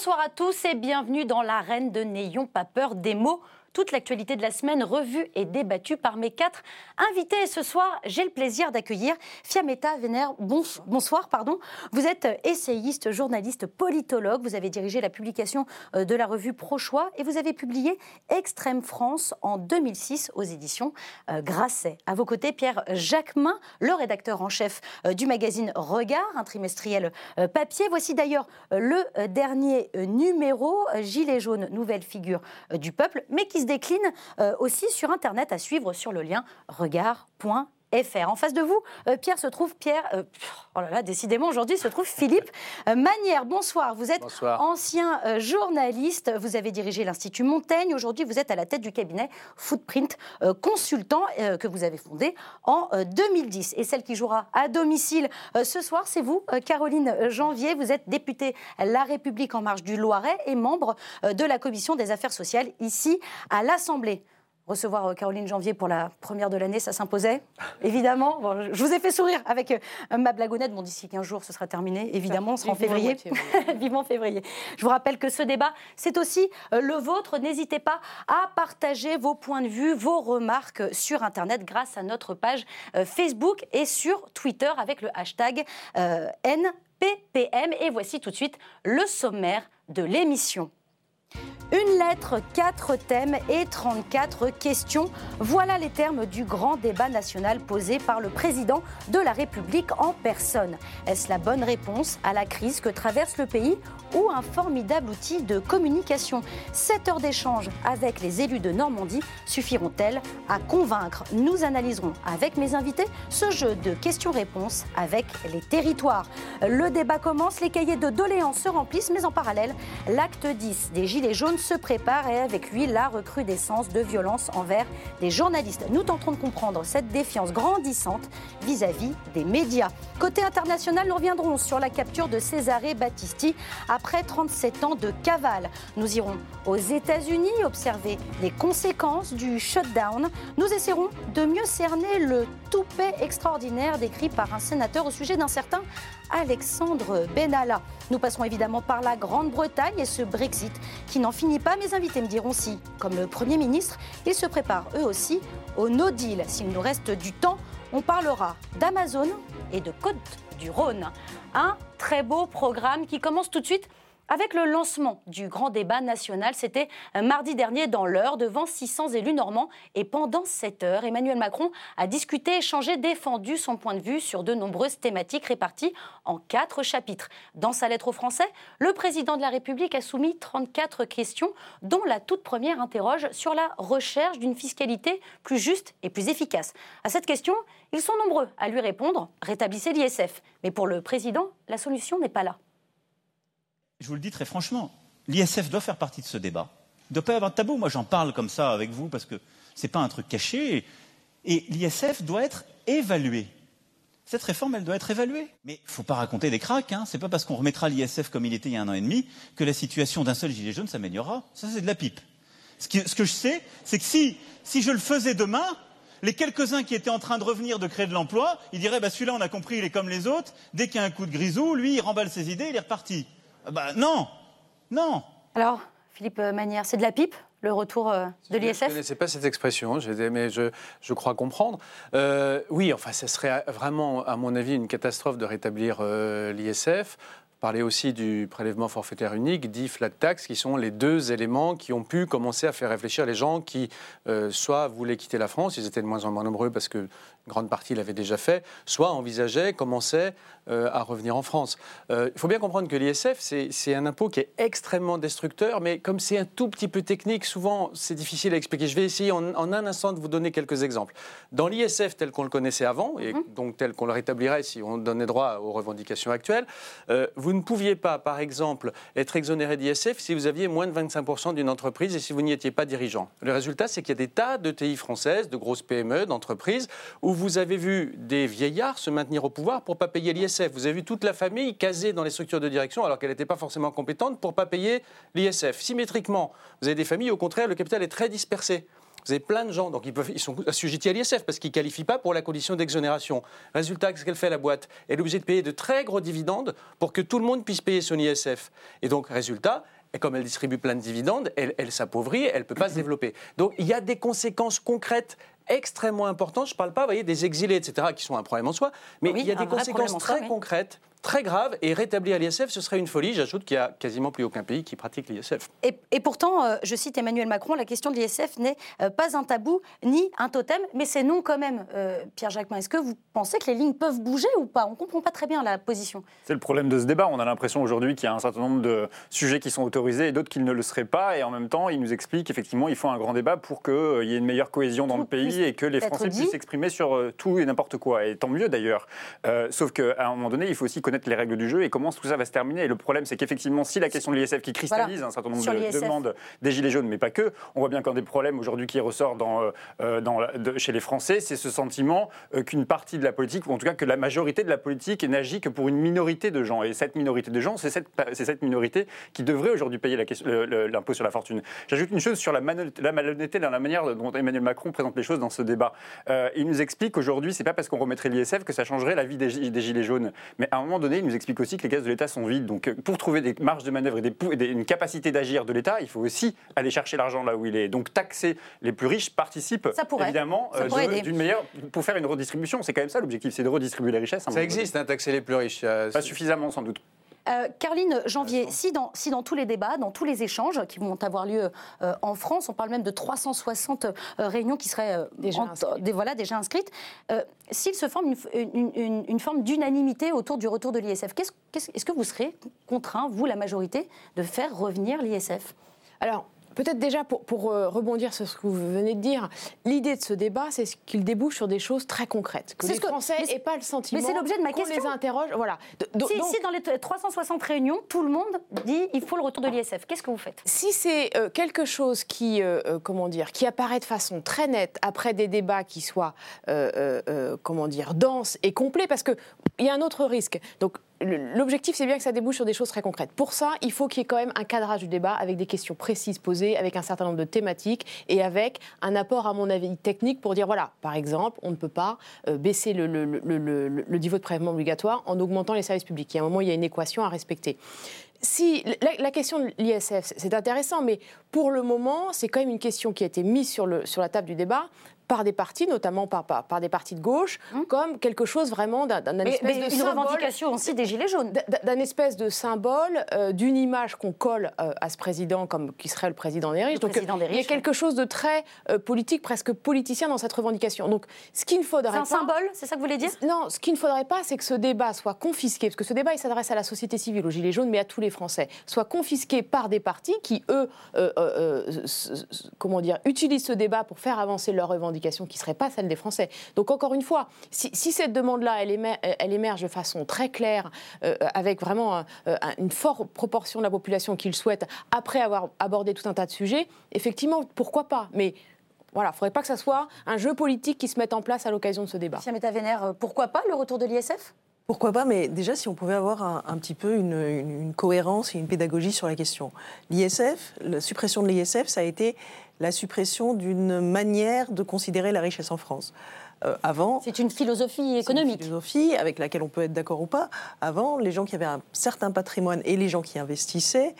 Bonsoir à tous et bienvenue dans l'arène de N'ayons pas peur des mots. Toute l'actualité de la semaine revue et débattue par mes quatre invités. Ce soir, j'ai le plaisir d'accueillir Fiametta Vénère. bonsoir, pardon. Vous êtes essayiste, journaliste, politologue. Vous avez dirigé la publication euh, de la revue Prochois et vous avez publié Extrême France en 2006 aux éditions euh, Grasset. À vos côtés, Pierre Jacquemin, le rédacteur en chef euh, du magazine Regard, un trimestriel papier. Voici d'ailleurs le dernier numéro, Gilets jaunes, nouvelle figure du peuple, mais qui se décline euh, aussi sur Internet à suivre sur le lien regard.fr. En face de vous, euh, Pierre se trouve Pierre. Euh, oh là là, décidément aujourd'hui se trouve Philippe Manière. Bonsoir. Vous êtes ancien journaliste. Vous avez dirigé l'Institut Montaigne. Aujourd'hui, vous êtes à la tête du cabinet Footprint Consultant que vous avez fondé en 2010. Et celle qui jouera à domicile ce soir, c'est vous, Caroline Janvier. Vous êtes députée La République en marche du Loiret et membre de la commission des affaires sociales ici à l'Assemblée recevoir euh, Caroline Janvier pour la première de l'année, ça s'imposait, évidemment. je vous ai fait sourire avec euh, ma blagounette. Bon, d'ici 15 jours, ce sera terminé, évidemment, on sera en février. Vivement février. Je vous rappelle que ce débat, c'est aussi euh, le vôtre. N'hésitez pas à partager vos points de vue, vos remarques sur Internet grâce à notre page Facebook et sur Twitter avec le hashtag NPPM. Et voici tout de suite le sommaire de l'émission. Une lettre, quatre thèmes et 34 questions. Voilà les termes du grand débat national posé par le président de la République en personne. Est-ce la bonne réponse à la crise que traverse le pays ou un formidable outil de communication? Sept heures d'échange avec les élus de Normandie suffiront-elles à convaincre? Nous analyserons avec mes invités ce jeu de questions-réponses avec les territoires. Le débat commence, les cahiers de doléances se remplissent, mais en parallèle, l'acte 10 des Gilets jaunes se prépare et avec lui la recrudescence de violence envers des journalistes. Nous tenterons de comprendre cette défiance grandissante vis-à-vis des médias. Côté international, nous reviendrons sur la capture de Cesare Battisti après 37 ans de cavale. Nous irons aux États-Unis observer les conséquences du shutdown. Nous essaierons de mieux cerner le toupet extraordinaire décrit par un sénateur au sujet d'un certain Alexandre Benalla. Nous passerons évidemment par la Grande-Bretagne et ce Brexit qui n'en finit pas. Mes invités me diront si, comme le Premier ministre, ils se préparent eux aussi au no deal. S'il nous reste du temps, on parlera d'Amazon et de Côte du Rhône. Un très beau programme qui commence tout de suite avec le lancement du grand débat national, c'était mardi dernier dans l'heure devant 600 élus normands. Et pendant cette heure, Emmanuel Macron a discuté, échangé, défendu son point de vue sur de nombreuses thématiques réparties en quatre chapitres. Dans sa lettre aux Français, le président de la République a soumis 34 questions, dont la toute première interroge sur la recherche d'une fiscalité plus juste et plus efficace. À cette question, ils sont nombreux à lui répondre rétablissez l'ISF. Mais pour le président, la solution n'est pas là je vous le dis très franchement, l'ISF doit faire partie de ce débat. Il ne doit pas y avoir de tabou. Moi, j'en parle comme ça avec vous parce que ce n'est pas un truc caché. Et l'ISF doit être évalué. Cette réforme, elle doit être évaluée. Mais il ne faut pas raconter des cracks. Hein. Ce n'est pas parce qu'on remettra l'ISF comme il était il y a un an et demi que la situation d'un seul gilet jaune s'améliorera. Ça, c'est de la pipe. Ce, que je sais, c'est que si, je le faisais demain, les quelques-uns qui étaient en train de revenir de créer de l'emploi, ils diraient bah, celui-là, on a compris, il est comme les autres. Dès qu'il y a un coup de grisou, lui, il remballe ses idées, il est reparti. Ah bah, non, non. Alors, Philippe Manière, c'est de la pipe le retour euh, de l'ISF Je ne connaissais pas cette expression, mais je, je crois comprendre. Euh, oui, enfin, ce serait vraiment, à mon avis, une catastrophe de rétablir euh, l'ISF parler aussi du prélèvement forfaitaire unique, dit flat tax, qui sont les deux éléments qui ont pu commencer à faire réfléchir les gens qui, soit voulaient quitter la France, ils étaient de moins en moins nombreux parce que grande partie l'avait déjà fait, soit envisageait, commençait euh, à revenir en France. Euh, il faut bien comprendre que l'ISF, c'est un impôt qui est extrêmement destructeur, mais comme c'est un tout petit peu technique, souvent c'est difficile à expliquer. Je vais essayer en, un instant de vous donner quelques exemples. Dans l'ISF tel qu'on le connaissait avant, et mhm. donc tel qu'on le rétablirait si on donnait droit aux revendications actuelles, euh, vous ne pouviez pas, par exemple, être exonéré d'ISF si vous aviez moins de 25% d'une entreprise et si vous n'y étiez pas dirigeant. Le résultat, c'est qu'il y a des tas de TI françaises, de grosses PME, d'entreprises, où vous avez vu des vieillards se maintenir au pouvoir pour ne pas payer l'ISF. Vous avez vu toute la famille casée dans les structures de direction alors qu'elle n'était pas forcément compétente pour ne pas payer l'ISF. Symétriquement, vous avez des familles, au contraire, le capital est très dispersé. Vous avez plein de gens, donc ils, sont assujettis à l'ISF parce qu'ils ne qualifient pas pour la condition d'exonération. Résultat, qu'est-ce qu'elle fait la boîte? Elle est obligée de payer de très gros dividendes pour que tout le monde puisse payer son ISF. Et donc, résultat, comme elle distribue plein de dividendes, elle, s'appauvrit, elle ne peut pas se développer. Donc il y a des conséquences concrètes extrêmement importantes. Je ne parle pas, vous voyez, des exilés, etc., qui sont un problème en soi, mais il y a des conséquences très concrètes très grave et rétablir l'ISF, ce serait une folie. J'ajoute qu'il n'y a quasiment plus aucun pays qui pratique l'ISF. Et, pourtant, euh, je cite Emmanuel Macron, la question de l'ISF n'est euh, pas un tabou ni un totem, mais c'est non quand même. Euh, Pierre Jacquemin, est-ce que vous pensez que les lignes peuvent bouger ou pas? On ne comprend pas très bien la position. C'est le problème de ce débat. On a l'impression aujourd'hui qu'il y a un certain nombre de sujets qui sont autorisés et d'autres qui ne le seraient pas. Et en même temps, il nous explique qu'effectivement, il faut un grand débat pour qu'il y ait une meilleure cohésion dans le pays et que les Français puissent s'exprimer sur tout et n'importe quoi. Et tant mieux d'ailleurs. sauf qu'à un moment donné, il faut aussi connaître les règles du jeu comment tout ça va se terminer. Et le problème, c'est qu'effectivement, si la question de l'ISF qui cristallise un certain nombre de demandes des Gilets jaunes, mais pas que, on voit bien qu'un des problèmes aujourd'hui qui ressort dans, euh, euh, chez les Français, c'est ce sentiment euh, qu'une partie de la politique, ou en tout cas que la majorité de la politique n'agit que pour une minorité de gens. Et cette minorité de gens, c'est cette, cette minorité qui devrait aujourd'hui payer l'impôt sur la fortune. J'ajoute une chose sur la, la malhonnêteté dans la manière dont Emmanuel Macron présente les choses dans ce débat. il nous explique qu'aujourd'hui, c'est pas parce qu'on remettrait l'ISF que ça changerait la vie des, des Gilets jaunes. Mais à un moment donné, il nous explique aussi que les caisses de l'État sont vides. Donc euh, pour trouver des marges de manœuvre et, des, une capacité d'agir de l'État, il faut aussi aller chercher l'argent là où il est. Donc taxer les plus riches participe évidemment euh, d'une meilleure pour faire une redistribution. C'est quand même ça l'objectif, c'est de redistribuer les richesses. Ça existe, hein, taxer les plus riches. Pas suffisamment sans doute. Euh, Caroline Janvier, si dans, si dans, tous les débats, dans tous les échanges qui vont avoir lieu euh, en France, on parle même de 360 euh, réunions qui seraient déjà, inscrites. voilà, déjà inscrites, s'il se forme une, une, forme d'unanimité autour du retour de l'ISF, est-ce que vous serez contraint, vous, la majorité, de faire revenir l'ISF? Alors, Peut-être déjà pour, euh, rebondir sur ce que vous venez de dire, l'idée de ce débat, c'est qu'il débouche sur des choses très concrètes. Que les Français n'aient pas le sentiment. Mais c'est l'objet de ma question. les interroge. Voilà. si, dans les 360 réunions, tout le monde dit il faut le retour de l'ISF, qu'est-ce que vous faites? Si c'est euh, quelque chose qui, euh, comment dire, qui apparaît de façon très nette après des débats qui soient, comment dire, denses et complets, parce qu'il y a un autre risque. Donc L'objectif, c'est bien que ça débouche sur des choses très concrètes. Pour ça, il faut qu'il y ait quand même un cadrage du débat avec des questions précises posées, avec un certain nombre de thématiques et avec un apport, à mon avis, technique pour dire voilà, par exemple, on ne peut pas euh, baisser le, niveau de prélèvement obligatoire en augmentant les services publics. Il y a un moment, il y a une équation à respecter si la, question de l'ISF, c'est intéressant, mais pour le moment, c'est quand même une question qui a été mise sur, la table du débat par des partis, notamment par, par, des partis de gauche, hum. comme quelque chose vraiment d'un espèce mais de une revendication aussi des Gilets jaunes. D'un espèce de symbole, euh, d'une image qu'on colle euh, à ce président comme qui serait le président des riches. Donc il y a quelque chose de très euh, politique, presque politicien dans cette revendication. Donc ce qu'il ne faudrait pas... C'est un symbole, c'est ça que vous voulez dire? Non, ce qu'il ne faudrait pas, c'est que ce débat soit confisqué, parce que ce débat, il s'adresse à la société civile, aux Gilets jaunes, mais à tous les Français, soit confisqué par des partis qui, eux, comment dire, utilisent ce débat pour faire avancer leurs revendications qui ne serait pas celle des Français. Donc encore une fois, si, cette demande-là, elle, elle, émerge de façon très claire, euh, avec vraiment euh, une forte proportion de la population qui le souhaite, après avoir abordé tout un tas de sujets, effectivement, pourquoi pas? Mais voilà, il ne faudrait pas que ça soit un jeu politique qui se mette en place à l'occasion de ce débat. Monsieur Vénère, euh, pourquoi pas le retour de l'ISF? Pourquoi pas, mais déjà si on pouvait avoir un, petit peu une, une, cohérence et une pédagogie sur la question. L'ISF, la suppression de l'ISF, ça a été la suppression d'une manière de considérer la richesse en France. Euh, avant, c'est une philosophie économique. Une philosophie avec laquelle on peut être d'accord ou pas. Avant, les gens qui avaient un certain patrimoine et les gens qui investissaient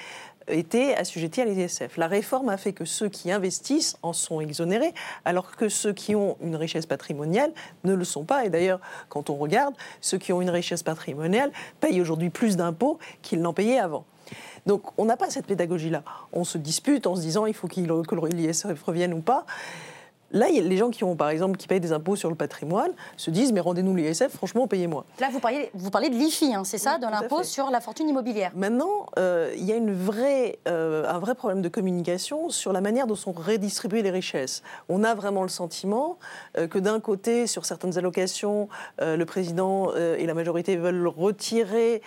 étaient assujettis à l'ISF. La réforme a fait que ceux qui investissent en sont exonérés, alors que ceux qui ont une richesse patrimoniale ne le sont pas. Et d'ailleurs, quand on regarde, ceux qui ont une richesse patrimoniale payent aujourd'hui plus d'impôts qu'ils n'en payaient avant. Donc on n'a pas cette pédagogie-là. On se dispute en se disant il faut qu'il, que l'ISF revienne ou pas. Là, les gens qui ont, par exemple, qui payent des impôts sur le patrimoine se disent, mais rendez-nous l'ISF, franchement, payez-moi. Là, vous parlez, vous parlez de l'IFI, hein, c'est ça, de l'impôt sur la fortune immobilière. Maintenant, euh, il y a une vraie, euh, un vrai problème de communication sur la manière dont sont redistribuées les richesses. On a vraiment le sentiment euh, que d'un côté, sur certaines allocations, le président et la majorité veulent retirer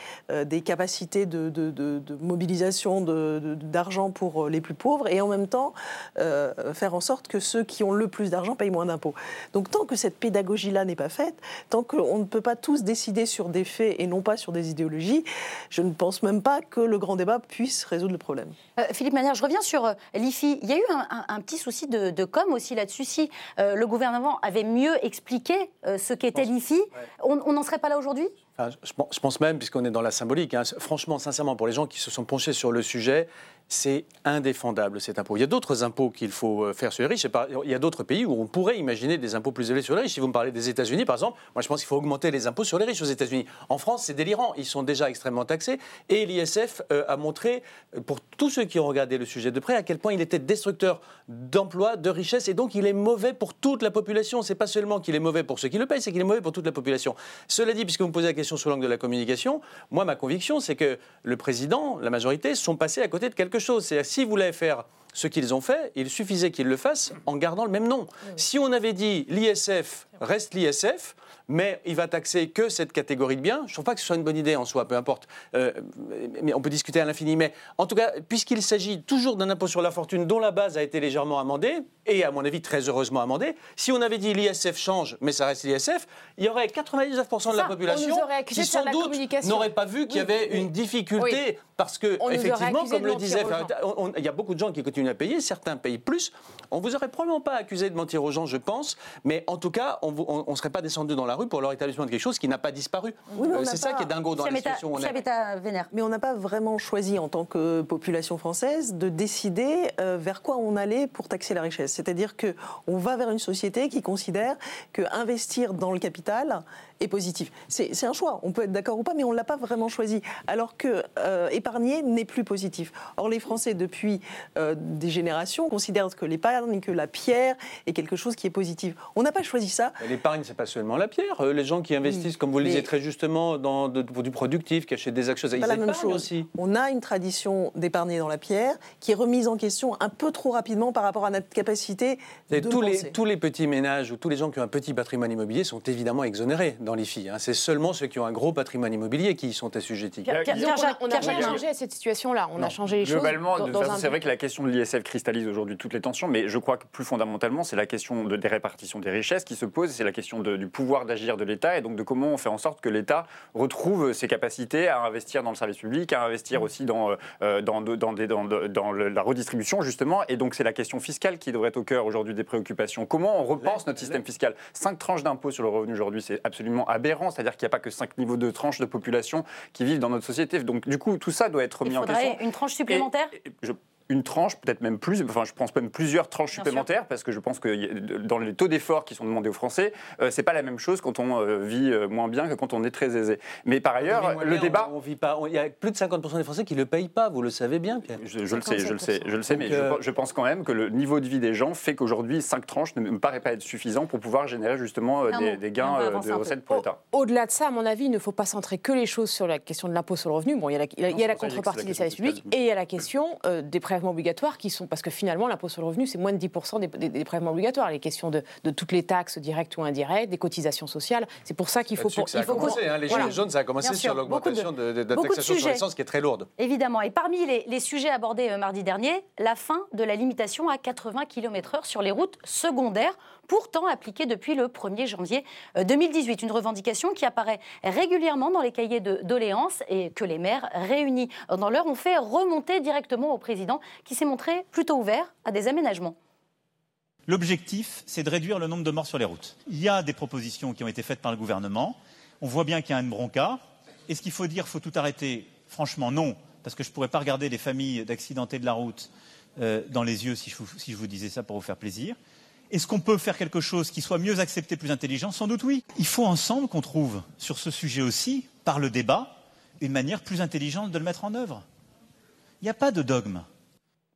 des capacités de, de, de, de mobilisation d'argent pour les plus pauvres, et en même temps faire en sorte que ceux qui ont le plus d'argent paye moins d'impôts. Donc tant que cette pédagogie-là n'est pas faite, tant qu'on ne peut pas tous décider sur des faits et non pas sur des idéologies, je ne pense même pas que le grand débat puisse résoudre le problème. Euh, Philippe Manière, je reviens sur euh, l'IFI. Il y a eu un, petit souci de, com aussi là-dessus. Si euh, le gouvernement avait mieux expliqué ce qu'était l'IFI, on n'en serait pas là aujourd'hui? Je, pense même, puisqu'on est dans la symbolique, hein, franchement, sincèrement, pour les gens qui se sont penchés sur le sujet, c'est indéfendable cet impôt. Il y a d'autres impôts qu'il faut euh, faire sur les riches. Il y a d'autres pays où on pourrait imaginer des impôts plus élevés sur les riches. Si vous me parlez des États-Unis, par exemple, moi je pense qu'il faut augmenter les impôts sur les riches aux États-Unis. En France, c'est délirant. Ils sont déjà extrêmement taxés. Et l'ISF euh, a montré, euh, pour tous ceux qui ont regardé le sujet de près, à quel point il était destructeur d'emplois, de richesses. Et donc il est mauvais pour toute la population. C'est pas seulement qu'il est mauvais pour ceux qui le payent, c'est qu'il est mauvais pour toute la population. Cela dit, puisque vous me posez la question sous l'angle de la communication, moi ma conviction, c'est que le président, la majorité, sont passés à côté de quelque chose. C'est si vous voulaient faire ce qu'ils ont fait, il suffisait qu'ils le fassent en gardant le même nom. Si on avait dit l'ISF reste l'ISF, mais il va taxer que cette catégorie de biens. Je ne trouve pas que ce soit une bonne idée en soi, peu importe. Euh, mais on peut discuter à l'infini. Mais en tout cas, puisqu'il s'agit toujours d'un impôt sur la fortune dont la base a été légèrement amendée, et à mon avis très heureusement amendée, si on avait dit l'ISF change, mais ça reste l'ISF, il y aurait 99% de la population qui sans doute n'aurait pas vu qu'il y avait une difficulté. Parce que, effectivement, comme le disait, il y a beaucoup de gens qui continuent à payer, certains payent plus. On vous aurait probablement pas accusé de mentir aux gens, je pense, mais en tout cas, on ne serait pas descendu dans la rue pour leur établissement de quelque chose qui n'a pas disparu. Euh, c'est ça qui est dingo dans la situation où on est. Mais on n'a pas vraiment choisi en tant que population française de décider euh, vers quoi on allait pour taxer la richesse. C'est-à-dire qu'on va vers une société qui considère que investir dans le capital est positif. C'est un choix. On peut être d'accord ou pas, mais on ne l'a pas vraiment choisi. Alors que euh, épargner n'est plus positif. Or, les Français, depuis des générations, considèrent que l'épargne, que la pierre est quelque chose qui est positif. On n'a pas choisi ça. L'épargne, c'est pas seulement la pierre. Euh, les gens qui investissent, comme vous le disiez très justement, dans du productif, qui achètent des actions, ils la même chose. aussi. On a une tradition d'épargner dans la pierre qui est remise en question un peu trop rapidement par rapport à notre capacité de tous les, tous les petits ménages ou tous les gens qui ont un petit patrimoine immobilier sont évidemment exonérés dans l'IFI. Hein. C'est seulement ceux qui ont un gros patrimoine immobilier qui y sont assujettis. on a, changé à cette situation-là. On a changé les choses. Globalement, c'est vrai que la question de l'ISF cristallise aujourd'hui toutes les tensions, mais je crois que plus fondamentalement, c'est la question de, des répartitions des richesses qui se pose, c'est la question du pouvoir d'agir de l'État et donc de comment on fait en sorte que l'État retrouve ses capacités à investir dans le service public, à investir aussi dans, euh, dans, dans, dans, la redistribution, justement. Et donc, c'est la question fiscale qui devrait être au cœur aujourd'hui des préoccupations. Comment on repense notre système fiscal? Cinq tranches d'impôt sur le revenu aujourd'hui, c'est absolument aberrant. C'est-à-dire qu'il n'y a pas que cinq niveaux de tranches de population qui vivent dans notre société. Donc, du coup, tout ça doit être mis en question. Il faudrait une tranche supplémentaire? Une tranche, peut-être même plus, enfin je pense même plusieurs tranches supplémentaires, parce que je pense que dans les taux d'effort qui sont demandés aux Français, euh, c'est pas la même chose quand on euh, vit euh, moins bien que quand on est très aisé. Mais par ailleurs, le débat... On, vit pas, il y a plus de 50% des Français qui le payent pas, vous le savez bien, Pierre. Je, le sais, je le sais, je le sais, mais je, pense quand même que le niveau de vie des gens fait qu'aujourd'hui, 5 tranches ne me paraît pas être suffisant pour pouvoir générer justement des, gains de recettes pour l'État. Au-delà de ça, à mon avis, il ne faut pas centrer que les choses sur la question de l'impôt sur le revenu. Bon, il y a la, il y a la contrepartie des services publics et il y a la question des prélèvements obligatoires qui sont parce que finalement, l'impôt sur le revenu, c'est moins de 10% des, des, prélèvements obligatoires. Les questions de, toutes les taxes directes ou indirectes, des cotisations sociales, c'est pour ça qu'il faut. Pour, ça il faut commencé, hein, les gilets jaunes, ça a commencé sur l'augmentation de, de, de, taxation sur l'essence qui est très lourde. Évidemment. Et parmi les, les sujets abordés euh, mardi dernier, la fin de la limitation à 80 km/h sur les routes secondaires pourtant appliquée depuis le 1er janvier 2018. Euh, Une revendication qui apparaît régulièrement dans les cahiers de doléances et que les maires réunis dans l'heure ont fait remonter directement au président qui s'est montré plutôt ouvert à des aménagements. L'objectif, c'est de réduire le nombre de morts sur les routes. Il y a des propositions qui ont été faites par le gouvernement. On voit bien qu'il y a une bronca. Est-ce qu'il faut dire qu'il faut tout arrêter? Franchement, non, parce que je ne pourrais pas regarder les familles d'accidentés de la route euh, dans les yeux si je vous disais ça pour vous faire plaisir. Est-ce qu'on peut faire quelque chose qui soit mieux accepté, plus intelligent? Sans doute oui. Il faut ensemble qu'on trouve sur ce sujet aussi, par le débat, une manière plus intelligente de le mettre en œuvre. Il n'y a pas de dogme.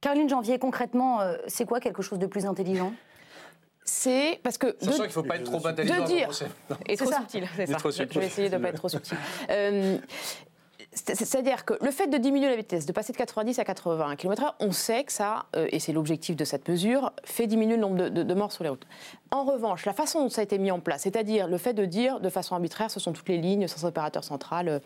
Caroline Janvier, concrètement, euh, c'est quoi quelque chose de plus intelligent? C'est parce que. C'est sûr qu'il ne faut pas être trop intelligent. De dire. Et trop subtil, c'est ça. Je vais essayer de ne pas être trop subtil. Euh, c'est-à-dire que le fait de diminuer la vitesse, de passer de 90 à 80 km/h, on sait que ça, euh, et c'est l'objectif de cette mesure, fait diminuer le nombre de, morts sur les routes. En revanche, la façon dont ça a été mis en place, c'est-à-dire le fait de dire de façon arbitraire, ce sont toutes les lignes sans opérateur central, euh,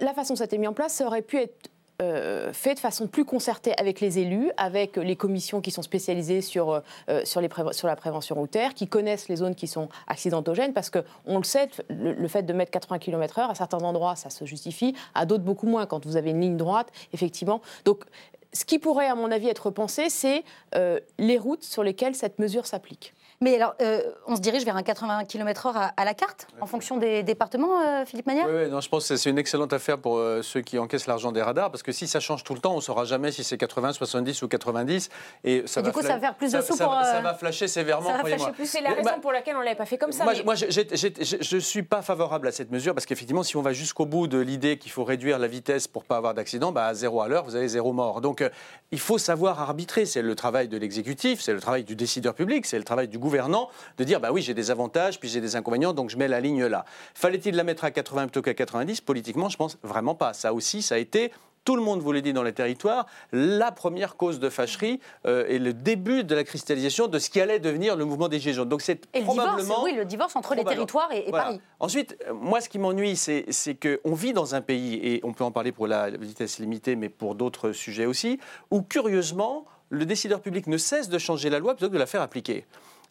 la façon dont ça a été mis en place, ça aurait pu être euh, fait de façon plus concertée avec les élus, avec les commissions qui sont spécialisées sur, euh, les sur la prévention routière, qui connaissent les zones qui sont accidentogènes, parce qu'on le sait, le, fait de mettre 80 km/h, à certains endroits, ça se justifie, à d'autres beaucoup moins. Quand vous avez une ligne droite, effectivement. Donc, ce qui pourrait, à mon avis, être pensé, c'est euh, les routes sur lesquelles cette mesure s'applique. Mais alors, euh, on se dirige vers un 80 km/h à, la carte, en fonction des départements, euh, Philippe Manière Oui, non, je pense que c'est une excellente affaire pour euh, ceux qui encaissent l'argent des radars, parce que si ça change tout le temps, on ne saura jamais si c'est 80, 70 ou 90. Et, ça du coup, ça va faire plus de sous ça, pour. Ça, va flasher sévèrement, croyez-moi. C'est la raison pour laquelle on ne l'avait pas fait comme ça. Moi, moi je ne suis pas favorable à cette mesure, parce qu'effectivement, si on va jusqu'au bout de l'idée qu'il faut réduire la vitesse pour ne pas avoir d'accident, bah, à zéro à l'heure, vous avez zéro mort. Donc, il faut savoir arbitrer. C'est le travail de l'exécutif, c'est le travail du décideur public, c'est le travail du gouvernant de dire bah oui, j'ai des avantages, puis j'ai des inconvénients, donc je mets la ligne là. Fallait-il la mettre à 80 plutôt qu'à 90 Politiquement, je pense vraiment pas. Ça aussi, ça a été tout le monde vous l'a dit dans les territoires, la première cause de fâcherie euh, et le début de la cristallisation de ce qui allait devenir le mouvement des Gilets jaunes. Donc c'est probablement... Divorce, oui, le divorce entre les territoires et, Paris. Ensuite, euh, moi, ce qui m'ennuie, c'est qu'on vit dans un pays, et on peut en parler pour la vitesse limitée, mais pour d'autres sujets aussi, où curieusement, le décideur public ne cesse de changer la loi plutôt que de la faire appliquer.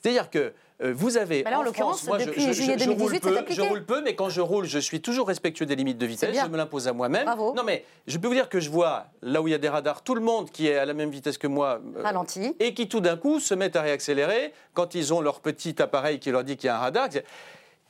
C'est-à-dire que euh, vous avez. en, l'occurrence, depuis je, juillet 2018, roule peu, je roule peu, mais quand je roule, je suis toujours respectueux des limites de vitesse. Je me l'impose à moi-même. Non, mais je peux vous dire que je vois là où il y a des radars, tout le monde qui est à la même vitesse que moi, euh, ralenti, et qui tout d'un coup se mettent à réaccélérer quand ils ont leur petit appareil qui leur dit qu'il y a un radar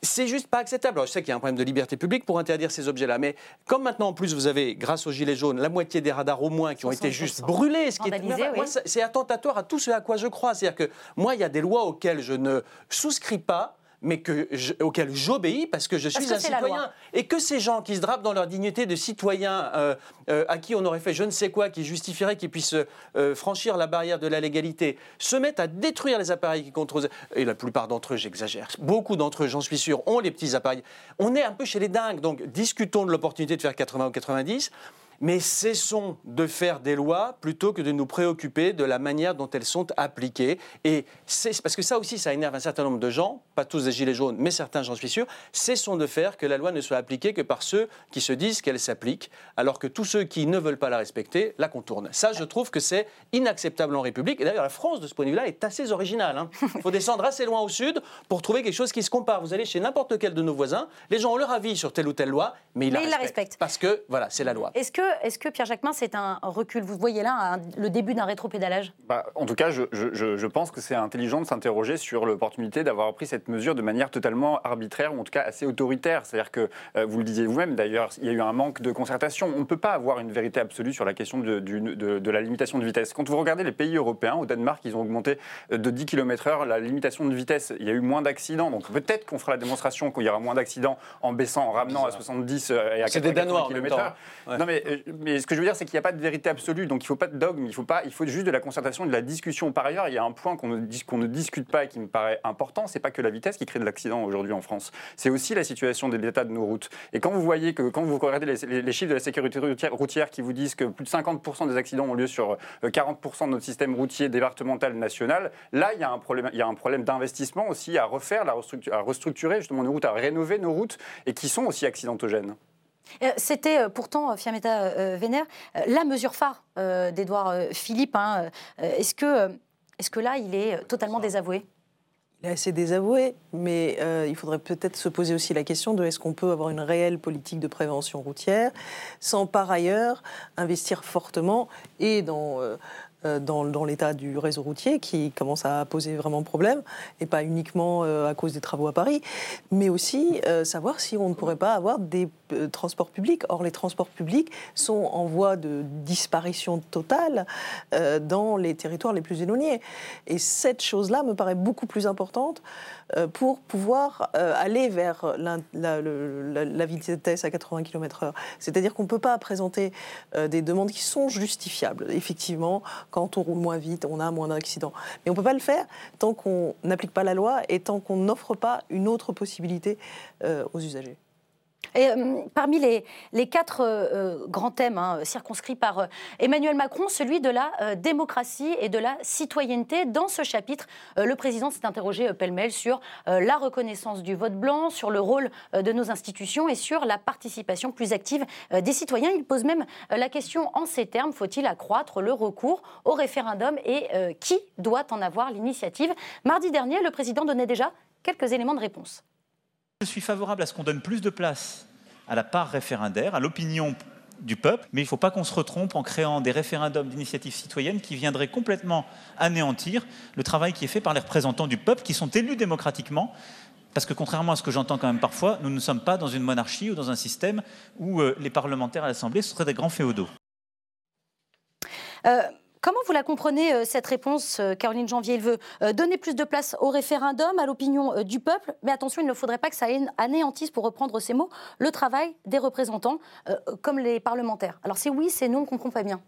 c'est juste pas acceptable. je sais qu'il y a un problème de liberté publique pour interdire ces objets-là, mais comme maintenant en plus vous avez, grâce aux gilets jaunes, la moitié des radars au moins qui ont été juste brûlés, ce qui est, c'est attentatoire à tout ce à quoi je crois. C'est-à-dire que moi, il y a des lois auxquelles je ne souscris pas mais que auquel j'obéis parce que je suis un citoyen. Et que ces gens qui se drapent dans leur dignité de citoyen, euh, euh, à qui on aurait fait je ne sais quoi, qui justifierait qu'ils puissent euh, franchir la barrière de la légalité, se mettent à détruire les appareils qui contrôlent. Et la plupart d'entre eux, j'exagère, beaucoup d'entre eux, j'en suis sûr, ont les petits appareils. On est un peu chez les dingues, donc discutons de l'opportunité de faire 80 ou 90 mais cessons de faire des lois plutôt que de nous préoccuper de la manière dont elles sont appliquées. Et c'est parce que ça aussi, ça énerve un certain nombre de gens, pas tous des gilets jaunes, mais certains, j'en suis sûr. Cessons de faire que la loi ne soit appliquée que par ceux qui se disent qu'elle s'applique, alors que tous ceux qui ne veulent pas la respecter la contournent. Ça, je trouve que c'est inacceptable en République. Et d'ailleurs, la France, de ce point de vue-là, est assez originale. Hein. Il faut descendre assez loin au sud pour trouver quelque chose qui se compare. Vous allez chez n'importe quel de nos voisins, les gens ont leur avis sur telle ou telle loi, mais ils, la, respectent, Parce que, voilà, c'est la loi. Est-ce que est-ce que Pierre Jacquemin, c'est un recul? Vous voyez là le début d'un rétropédalage? Bah, En tout cas, je, pense que c'est intelligent de s'interroger sur l'opportunité d'avoir pris cette mesure de manière totalement arbitraire ou en tout cas assez autoritaire. C'est-à-dire que, euh, vous le disiez vous-même d'ailleurs, il y a eu un manque de concertation. On ne peut pas avoir une vérité absolue sur la question de, de, la limitation de vitesse. Quand vous regardez les pays européens, au Danemark, ils ont augmenté euh, de 10 km/h la limitation de vitesse. Il y a eu moins d'accidents. Donc peut-être qu'on fera la démonstration qu'il y aura moins d'accidents en baissant, en ramenant à 70 euh, et à 80 km/h. Non, mais, mais ce que je veux dire, c'est qu'il n'y a pas de vérité absolue, donc il ne faut pas de dogme, il faut, pas, il faut juste de la concertation, de la discussion. Par ailleurs, il y a un point qu'on ne, discute pas et qui me paraît important, c'est pas que la vitesse qui crée de l'accident aujourd'hui en France, c'est aussi la situation de l'état de nos routes. Et quand vous voyez que, quand vous regardez les, chiffres de la sécurité routière, qui vous disent que plus de 50% des accidents ont lieu sur 40% euh, de notre système routier départemental national, là, il y a un problème, il y a un problème d'investissement aussi à refaire, à restructurer justement nos routes, à rénover nos routes et qui sont aussi accidentogènes. Euh, c'était euh, pourtant, euh, Fiametta Vénère, la mesure phare d'Edouard Philippe. Hein. Est-ce que, est que là, il est totalement désavoué? Il est assez désavoué, mais il faudrait peut-être se poser aussi la question de est-ce qu'on peut avoir une réelle politique de prévention routière sans par ailleurs investir fortement et dans euh, dans, l'état du réseau routier qui commence à poser vraiment problème, et pas uniquement euh, à cause des travaux à Paris, mais aussi euh, savoir si on ne pourrait pas avoir des transports publics. Or, les transports publics sont en voie de disparition totale dans les territoires les plus éloignés. Et cette chose-là me paraît beaucoup plus importante euh, pour pouvoir euh, aller vers la, la, vitesse à 80 km/h. C'est-à-dire qu'on ne peut pas présenter euh, des demandes qui sont justifiables. Effectivement, quand on roule moins vite, on a moins d'accidents. Mais on ne peut pas le faire tant qu'on n'applique pas la loi et tant qu'on n'offre pas une autre possibilité aux usagers. Euh, parmi les, quatre euh, grands thèmes hein, circonscrits par euh, Emmanuel Macron, celui de la démocratie et de la citoyenneté. Dans ce chapitre, le président s'est interrogé pêle-mêle sur la reconnaissance du vote blanc, sur le rôle de nos institutions et sur la participation plus active des citoyens. Il pose même la question en ces termes faut-il accroître le recours au référendum et qui doit en avoir l'initiative? Mardi dernier, le président donnait déjà quelques éléments de réponse. Je suis favorable à ce qu'on donne plus de place à la part référendaire, à l'opinion du peuple, mais il ne faut pas qu'on se retrompe en créant des référendums d'initiative citoyenne qui viendraient complètement anéantir le travail qui est fait par les représentants du peuple, qui sont élus démocratiquement, parce que contrairement à ce que j'entends quand même parfois, nous ne sommes pas dans une monarchie ou dans un système où euh, les parlementaires à l'Assemblée seraient des grands féodaux. Euh, Comment vous la comprenez, euh, cette réponse, euh, Caroline Janvier? Veut euh, donner plus de place au référendum, à l'opinion du peuple, mais attention, il ne faudrait pas que ça anéantisse, pour reprendre ces mots, le travail des représentants, comme les parlementaires. Alors c'est oui, c'est non, on ne comprend pas bien.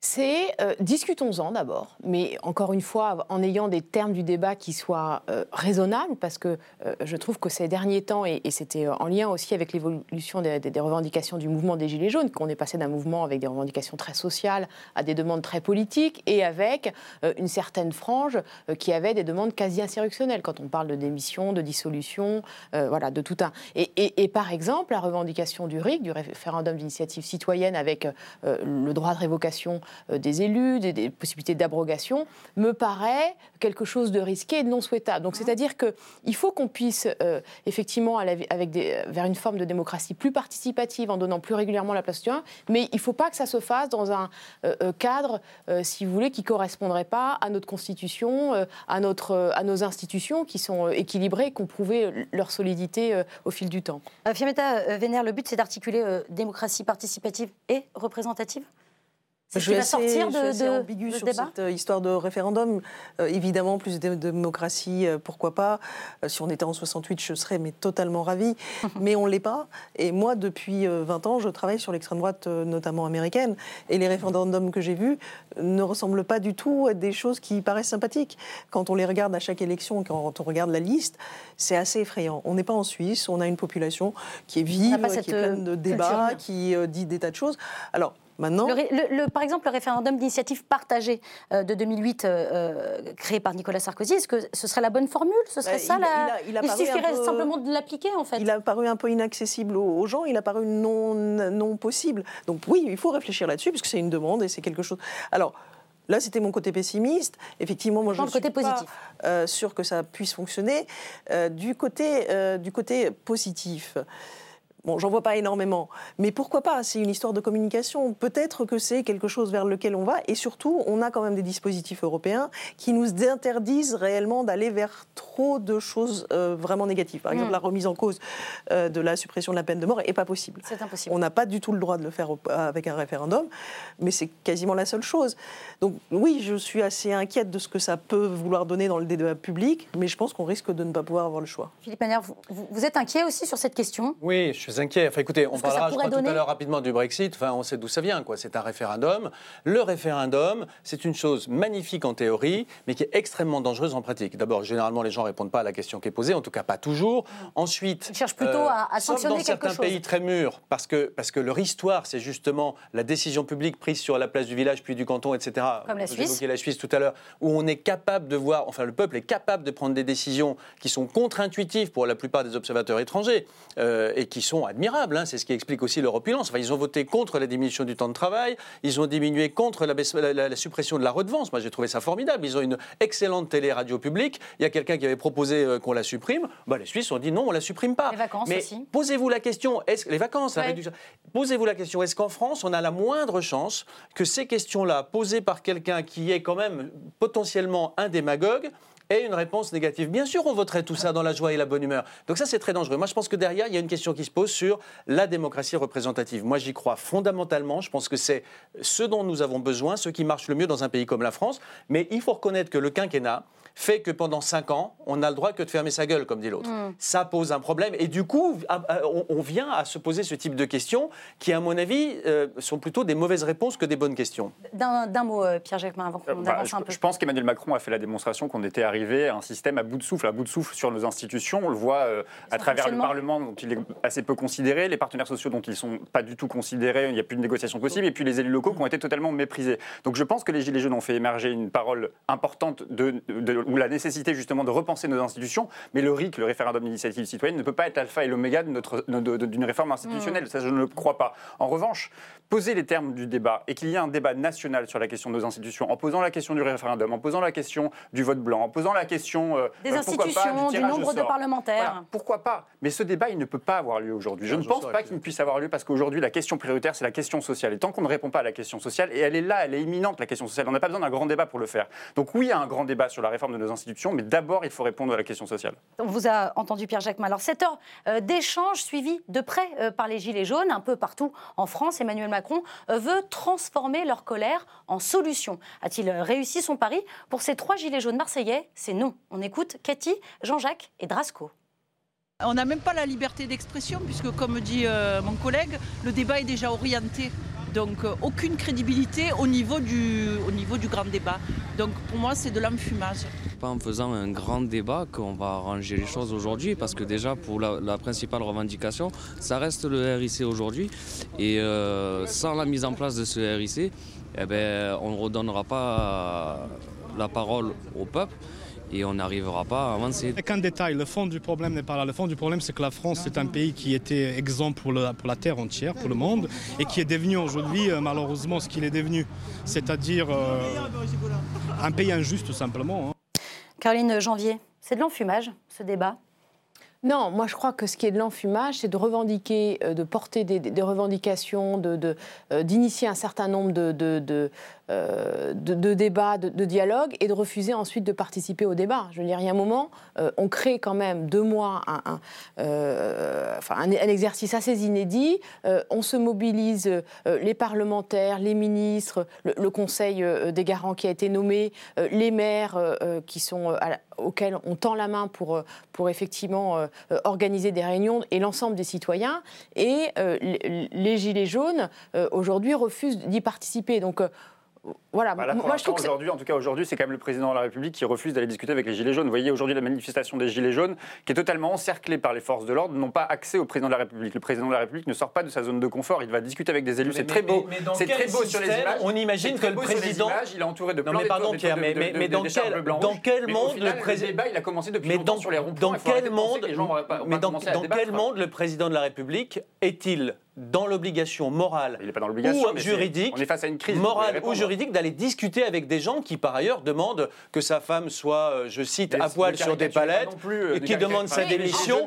C'est euh, discutons-en d'abord, mais encore une fois en ayant des termes du débat qui soient euh, raisonnables, parce que euh, je trouve que ces derniers temps, et, c'était en lien aussi avec l'évolution des, revendications du mouvement des Gilets jaunes, qu'on est passé d'un mouvement avec des revendications très sociales à des demandes très politiques, et avec une certaine frange qui avait des demandes quasi insurrectionnelles, quand on parle de démission, de dissolution, voilà, de tout un. Et, et, par exemple, la revendication du RIC, du référendum d'initiative citoyenne, avec le droit de révocation des élus, des, possibilités d'abrogation, me paraît quelque chose de risqué et de non souhaitable. Donc, c'est-à-dire qu'il faut qu'on puisse euh, effectivement aller avec des, vers une forme de démocratie plus participative en donnant plus régulièrement la place du mais il ne faut pas que ça se fasse dans un euh, cadre, si vous voulez, qui ne correspondrait pas à notre constitution, à, notre, à nos institutions qui sont équilibrées et qui ont prouvé leur solidité au fil du temps. Fiametta Vénère, le but c'est d'articuler démocratie participative et représentative? Je vais sortir de, de, ambigu sur cette euh, histoire de référendum. Euh, évidemment, plus de démocratie, euh, pourquoi pas. si on était en 68, je serais mais totalement ravie. mais on ne l'est pas. Et moi, depuis 20 ans, je travaille sur l'extrême droite, notamment américaine. Et les référendums que j'ai vus ne ressemblent pas du tout à des choses qui paraissent sympathiques. Quand on les regarde à chaque élection, quand on regarde la liste, c'est assez effrayant. On n'est pas en Suisse, on a une population qui est vive, qui est pleine de débats, qui dit des tas de choses. Alors, Maintenant, le, par exemple, le référendum d'initiative partagée euh, de 2008 euh, euh, créé par Nicolas Sarkozy, est-ce que ce serait la bonne formule? Ce serait bah, ça il, il, suffirait simplement de l'appliquer en fait? Il a paru un peu inaccessible aux, gens, il a paru non, non possible. Donc oui, il faut réfléchir là-dessus puisque c'est une demande et c'est quelque chose. Alors. Là, c'était mon côté pessimiste. Effectivement, moi, je ne suis côté pas euh, sûr que ça puisse fonctionner. du, côté, du côté positif, Bon, j'en vois pas énormément, mais pourquoi pas? C'est une histoire de communication. Peut-être que c'est quelque chose vers lequel on va, et surtout, on a quand même des dispositifs européens qui nous interdisent réellement d'aller vers trop de choses euh, vraiment négatives. Par exemple, mm. la remise en cause euh, de la suppression de la peine de mort est pas possible. C'est impossible. On n'a pas du tout le droit de le faire avec un référendum, mais c'est quasiment la seule chose. Donc oui, je suis assez inquiète de ce que ça peut vouloir donner dans le débat public, mais je pense qu'on risque de ne pas pouvoir avoir le choix. Philippe Manière, vous, vous êtes inquiet aussi sur cette question? Oui, je suis inquiet. Enfin, écoutez, on parlera, je crois, tout à l'heure rapidement du Brexit. Enfin, on sait d'où ça vient, quoi. C'est un référendum. Le référendum, c'est une chose magnifique en théorie, mais qui est extrêmement dangereuse en pratique. D'abord, généralement, les gens répondent pas à la question qui est posée, en tout cas pas toujours. Ensuite, ils cherchent plutôt à, à, sanctionner dans certains pays très mûrs, parce que parce que leur histoire, c'est justement la décision publique prise sur la place du village puis du canton, etc. Comme la Suisse. la Suisse tout à l'heure, où on est capable de voir, enfin, le peuple est capable de prendre des décisions qui sont contre-intuitives pour la plupart des observateurs étrangers euh, et qui sont admirables Hein, c'est ce qui explique aussi leur opulence. Enfin, ils ont voté contre la diminution du temps de travail, ils ont diminué contre la, suppression de la redevance. Moi, j'ai trouvé ça formidable. Ils ont une excellente télé-radio publique. Il y a quelqu'un qui avait proposé euh, qu'on la supprime. Bah, les Suisses ont dit non, on la supprime pas. Les vacances Mais aussi. Posez-vous la question, est-ce les vacances, Posez-vous la question, est-ce qu'en France, on a la moindre chance que ces questions-là, posées par quelqu'un qui est quand même potentiellement un démagogue, et une réponse négative. Bien sûr, on voterait tout ça dans la joie et la bonne humeur. Donc ça, c'est très dangereux. Moi, je pense que derrière, il y a une question qui se pose sur la démocratie représentative. Moi, j'y crois fondamentalement. Je pense que c'est ce dont nous avons besoin, ce qui marche le mieux dans un pays comme la France. Mais il faut reconnaître que le quinquennat, fait que pendant 5 ans, on n'a le droit que de fermer sa gueule, comme dit l'autre. Hmm. Ça pose un problème. Et du coup, on vient à se poser ce type de questions qui, à mon avis, euh, sont plutôt des mauvaises réponses que des bonnes questions. D'un mot, euh, Pierre Jacquemin, avant qu'on euh, bah, avance un peu. Je pense qu'Emmanuel Macron a fait la démonstration qu'on était arrivé à un système à bout de souffle, à bout de souffle sur nos institutions. On le voit euh, à travers le Parlement, dont il est assez peu considéré, les partenaires sociaux dont ils ne sont pas du tout considérés, il n'y a plus de négociation possible, et puis les élus locaux qui ont été totalement méprisés. Donc je pense que les Gilets jaunes ont fait émerger une parole importante de, ou la nécessité justement de repenser nos institutions, mais le RIC, le référendum d'initiative citoyenne, ne peut pas être l'alpha et l'oméga d'une réforme institutionnelle. Mmh. Ça, je ne le crois pas. En revanche, poser les termes du débat et qu'il y ait un débat national sur la question de nos institutions, en posant la question du référendum, en posant la question du vote blanc, en posant la question euh, des euh, institutions, du, nombre de parlementaires. pourquoi pas? Mais ce débat, il ne peut pas avoir lieu aujourd'hui. Je ne pense pas qu'il ne puisse avoir lieu parce qu'aujourd'hui, la question prioritaire, c'est la question sociale. Et tant qu'on ne répond pas à la question sociale, et elle est là, elle est imminente, la question sociale, on n'a pas besoin d'un grand débat pour le faire. Donc oui, il y a un grand débat sur la réforme de nos institutions, mais d'abord, il faut répondre à la question sociale. On vous a entendu, Pierre Jacques Alors, cette heure euh, d'échange suivie de près par les Gilets jaunes, un peu partout en France, Emmanuel Macron veut transformer leur colère en solution. A-t-il réussi son pari? Pour ces trois gilets jaunes marseillais, c'est non. On écoute Cathy, Jean-Jacques et Drasco. On n'a même pas la liberté d'expression puisque, comme dit euh, mon collègue, le débat est déjà orienté. Donc euh, aucune crédibilité au niveau, du, grand débat. Donc pour moi, c'est de l'enfumage. Pas en faisant un grand débat qu'on va arranger les choses aujourd'hui, parce que déjà pour la, principale revendication, ça reste le RIC aujourd'hui. Et euh, sans la mise en place de ce RIC, eh ben, on ne redonnera pas la parole au peuple et on n'arrivera pas à avancer. Qu'un détail, le fond du problème n'est pas là. Le fond du problème, c'est que la France, c'est un pays qui était exemple pour, pour, la terre entière, pour le monde, et qui est devenu aujourd'hui, euh, malheureusement, ce qu'il est devenu. C'est-à-dire euh, un pays injuste, tout simplement. Hein. Caroline Janvier, c'est de l'enfumage, ce débat? Non, moi je crois que ce qui est de l'enfumage, c'est de revendiquer, euh, de porter des, revendications, d'initier de, un certain nombre de, euh, de, débat, de, dialogue, et de refuser ensuite de participer au débat. Je veux dire, il y a un moment, euh, on crée quand même deux mois un, euh, enfin, un, exercice assez inédit. on se mobilise les parlementaires, les ministres, le, Conseil des garants qui a été nommé, les maires auxquels on tend la main pour, pour effectivement organiser des réunions et l'ensemble des citoyens. Et les Gilets jaunes, aujourd'hui, refusent d'y participer. Donc, voilà, bah moi je trouve aujourd'hui, en tout cas aujourd'hui, c'est quand même le président de la République qui refuse d'aller discuter avec les Gilets jaunes. Vous voyez aujourd'hui la manifestation des Gilets jaunes qui est totalement encerclée par les forces de l'ordre, n'ont pas accès au président de la République. Le président de la République ne sort pas de sa zone de confort, il va discuter avec des élus. C'est très beau. C'est très beau sur les images. On imagine que le président. il est entouré de non, mais pardon, Pierre, mais, mais, dans, quel, dans quel monde le président. il a commencé depuis longtemps sur les ronds-points. Dans quel monde, mais dans quel monde le président de la République est-il dans l'obligation morale il pas dans ou juridique, on est face à une crise morale ou juridique d'aller discuter avec des gens qui par ailleurs demandent que sa femme soit, euh, je cite, à poil sur des palettes, euh, et qui demandent sa démission.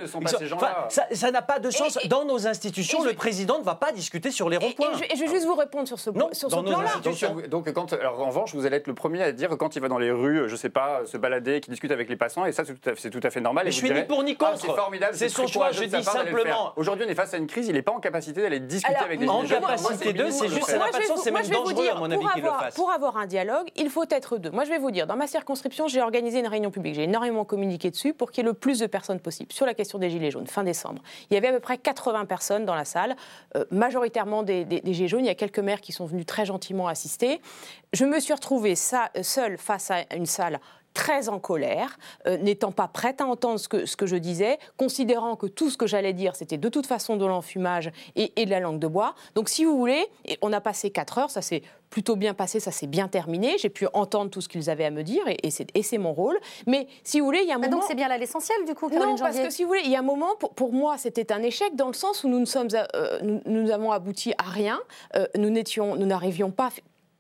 ça n'a pas de sens. dans nos institutions, le président ne va pas discuter sur les ronds-points. Et, je vais juste vous répondre sur ce, sur ce plan-là. Donc, quand, alors, en revanche, vous allez être le premier à dire quand il va dans les rues, je sais pas, se balader, qui discute avec les passants, et ça, c'est tout, tout, à fait normal. Mais je suis ni pour ni contre. Ah, c'est formidable. C'est son choix. Je dis simplement. Aujourd'hui, on est face à une crise. Il n'est pas en capacité d'aller discuter avec des En capacité d'eux, c'est juste, ça n'a pas de sens, c'est même dangereux à mon avis qu'il le fasse. Pour avoir un dialogue, il faut être deux. Moi, je vais vous dire, dans ma circonscription, j'ai organisé une réunion publique, j'ai énormément communiqué dessus pour qu'il y ait le plus de personnes possible sur la question des Gilets jaunes, fin décembre. Il y avait à peu près 80 personnes dans la salle, euh, majoritairement des, Gilets jaunes. Il y a quelques maires qui sont venus très gentiment assister. Je me suis retrouvée seule face à une salle très en colère, euh, n'étant pas prête à entendre ce que, ce que je disais, considérant que tout ce que j'allais dire, c'était de toute façon de l'enfumage et, et, de la langue de bois. Donc, si vous voulez, on a passé quatre heures, ça s'est plutôt bien passé, ça s'est bien terminé, j'ai pu entendre tout ce qu'ils avaient à me dire, et, et c'est mon rôle. Mais si vous voulez, il y a un moment... donc c'est bien là l'essentiel, du coup, Non, parce que si vous voulez, il y a un moment, pour, pour moi, c'était un échec, dans le sens où nous, ne sommes, euh, nous, nous, avons abouti à rien, euh, nous n'arrivions pas